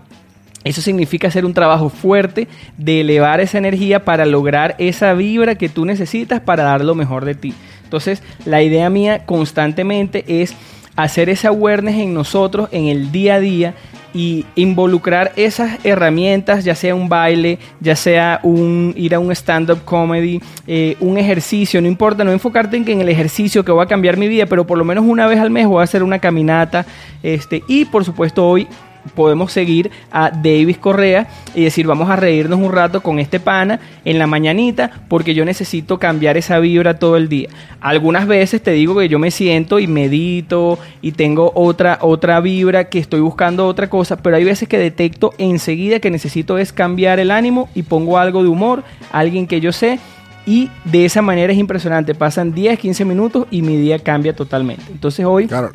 Eso significa hacer un trabajo fuerte de elevar esa energía para lograr esa vibra que tú necesitas para dar lo mejor de ti. Entonces, la idea mía constantemente es hacer ese awareness en nosotros en el día a día y involucrar esas herramientas, ya sea un baile, ya sea un ir a un stand-up comedy, eh, un ejercicio, no importa, no enfocarte en que en el ejercicio que va a cambiar mi vida, pero por lo menos una vez al mes voy a hacer una caminata, este, y por supuesto hoy podemos seguir a Davis Correa y decir vamos a reírnos un rato con este pana en la mañanita porque yo necesito cambiar esa vibra todo el día. Algunas veces te digo que yo me siento y medito y tengo otra otra vibra que estoy buscando otra cosa, pero hay veces que detecto enseguida que necesito es cambiar el ánimo y pongo algo de humor, alguien que yo sé y de esa manera es impresionante, pasan 10, 15 minutos y mi día cambia totalmente. Entonces hoy Claro,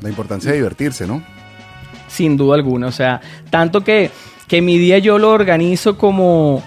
la importancia de divertirse, ¿no? Sin duda alguna. O sea, tanto que, que mi día yo lo organizo como,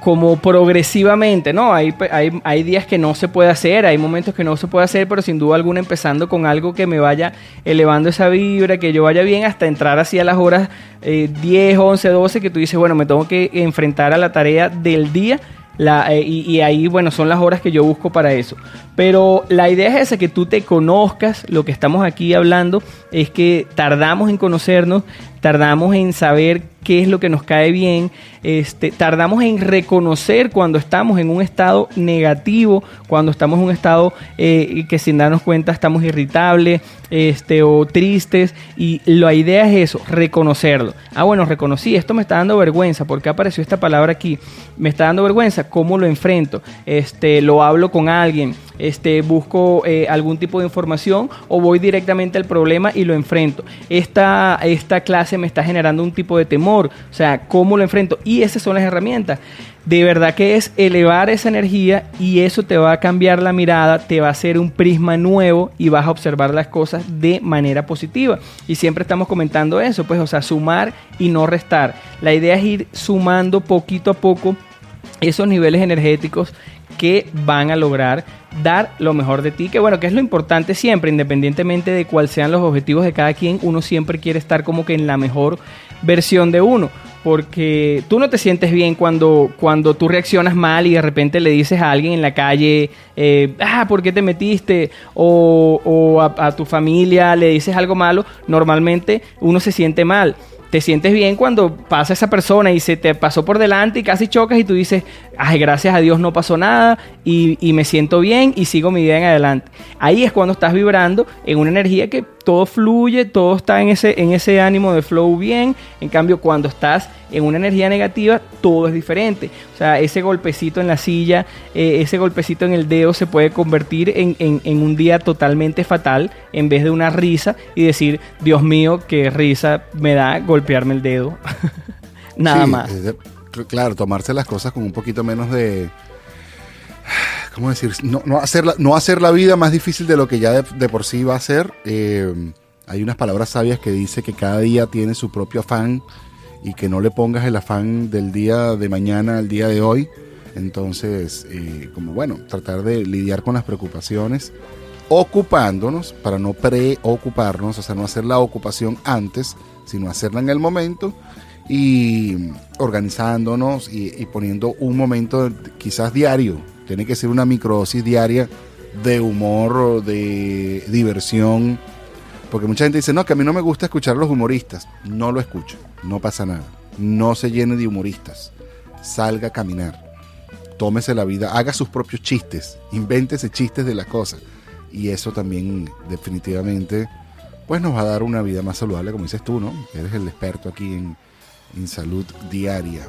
como progresivamente, ¿no? Hay, hay, hay días que no se puede hacer, hay momentos que no se puede hacer, pero sin duda alguna empezando con algo que me vaya elevando esa vibra, que yo vaya bien hasta entrar así a las horas eh, 10, 11, 12, que tú dices, bueno, me tengo que enfrentar a la tarea del día. La, eh, y, y ahí, bueno, son las horas que yo busco para eso. Pero la idea es esa, que tú te conozcas. Lo que estamos aquí hablando es que tardamos en conocernos, tardamos en saber qué es lo que nos cae bien, este, tardamos en reconocer cuando estamos en un estado negativo, cuando estamos en un estado eh, que sin darnos cuenta estamos irritables este, o tristes. Y la idea es eso, reconocerlo. Ah, bueno, reconocí, esto me está dando vergüenza. ¿Por qué apareció esta palabra aquí? Me está dando vergüenza, ¿cómo lo enfrento? Este, lo hablo con alguien, este, busco eh, algún tipo de información o voy directamente al problema y lo enfrento. Esta, esta clase me está generando un tipo de temor, o sea, ¿cómo lo enfrento? Y esas son las herramientas. De verdad que es elevar esa energía y eso te va a cambiar la mirada, te va a hacer un prisma nuevo y vas a observar las cosas de manera positiva. Y siempre estamos comentando eso, pues, o sea, sumar y no restar. La idea es ir sumando poquito a poco esos niveles energéticos que van a lograr dar lo mejor de ti, que bueno, que es lo importante siempre, independientemente de cuáles sean los objetivos de cada quien, uno siempre quiere estar como que en la mejor versión de uno, porque tú no te sientes bien cuando, cuando tú reaccionas mal y de repente le dices a alguien en la calle, eh, ah, ¿por qué te metiste? O, a, a tu familia le dices algo malo, normalmente uno se siente mal te sientes bien cuando pasa esa persona y se te pasó por delante y casi chocas y tú dices, ay, gracias a Dios no pasó nada y, y me siento bien y sigo mi vida en adelante. Ahí es cuando estás vibrando en una energía que todo fluye, todo está en ese, en ese ánimo de flow bien. En cambio, cuando estás en una energía negativa, todo es diferente. O sea, ese golpecito en la silla, eh, ese golpecito en el dedo se puede convertir en, en- en un día totalmente fatal en vez de una risa y decir, Dios mío, qué risa me da golpearme el dedo. Nada Sí, más. Claro, tomarse las cosas con un poquito menos de. ¿Cómo decir? No, hacer la, no hacer la vida más difícil de lo que ya de, de por sí va a ser. Eh, hay unas palabras sabias que dice que cada día tiene su propio afán y que no le pongas el afán del día de mañana al día de hoy. Entonces, eh, como bueno, tratar de lidiar con las preocupaciones ocupándonos para no preocuparnos, o sea, no hacer la ocupación antes, sino hacerla en el momento y organizándonos y, y poniendo un momento quizás diario. Tiene que ser una microdosis diaria de humor, de diversión. Porque mucha gente dice, no, que a mí no me gusta escuchar a los humoristas. No lo escucho, no pasa nada. No se llene de humoristas. Salga a caminar. Tómese la vida, haga sus propios chistes, invéntese chistes de la cosa. Y eso también definitivamente pues nos va a dar una vida más saludable, como dices tú, ¿no? Eres el experto aquí en, en salud diaria.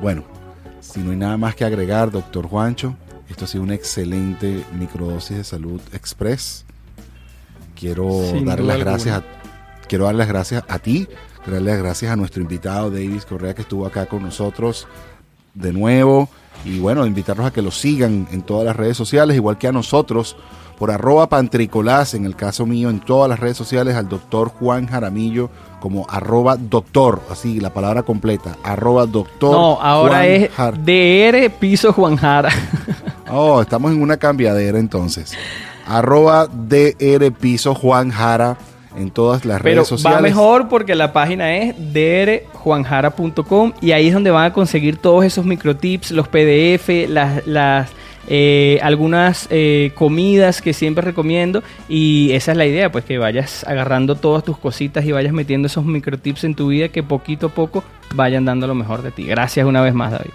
Bueno, si no hay nada más que agregar, doctor Juancho, esto ha sido una excelente microdosis de salud express. Quiero Sin darle duda las gracias alguna. a, quiero darle las gracias a ti, darle las gracias a nuestro invitado Davis Correa que estuvo acá con nosotros de nuevo y bueno, invitarlos a que lo sigan en todas las redes sociales, igual que a nosotros por arroba pantricolás, en el caso mío, en todas las redes sociales, al doctor Juan Jaramillo como arroba doctor, así la palabra completa, arroba doctor. No, ahora Juan es Jar- DR Piso Juan Jara. Oh, estamos en una cambiadera entonces. Arroba DR Piso Juan Jara en todas las Pero redes sociales. va mejor porque la página es drjuanjara.com y ahí es donde van a conseguir todos esos microtips, los PDF, las, las eh, algunas eh, comidas que siempre recomiendo y esa es la idea, pues que vayas agarrando todas tus cositas y vayas metiendo esos microtips en tu vida que poquito a poco vayan dando lo mejor de ti. Gracias una vez más, David.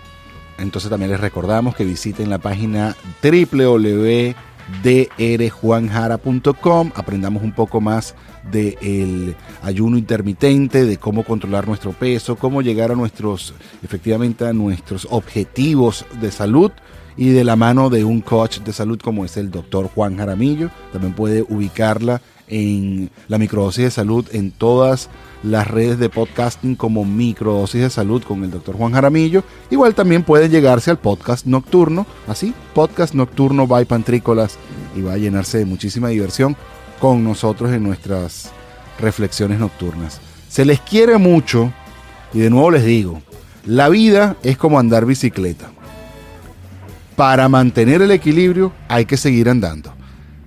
Entonces también les recordamos que visiten la página www.drjuanjara.com, aprendamos un poco más del ayuno intermitente, de cómo controlar nuestro peso, cómo llegar a nuestros, efectivamente, a nuestros objetivos de salud y de la mano de un coach de salud como es el doctor Juan Jaramillo. También puede ubicarla en la microdosis de salud en todas las redes de podcasting como microdosis de salud con el doctor Juan Jaramillo. Igual también puede llegarse al podcast nocturno, así, podcast nocturno by Pantrícolas y va a llenarse de muchísima diversión con nosotros en nuestras reflexiones nocturnas. Se les quiere mucho y de nuevo les digo, la vida es como andar bicicleta. Para mantener el equilibrio hay que seguir andando.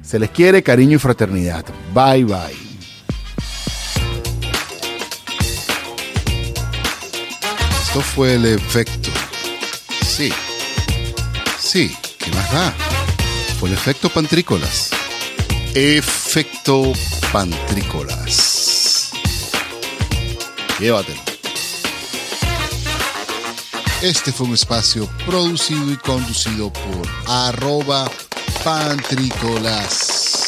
Se les quiere cariño y fraternidad. Bye bye. Esto fue el efecto. Sí. Sí, ¿qué más da? Fue el efecto pantrícolas. Efecto pantrícolas. Llévatelo. Este fue un espacio producido y conducido por arroba pantrícolas.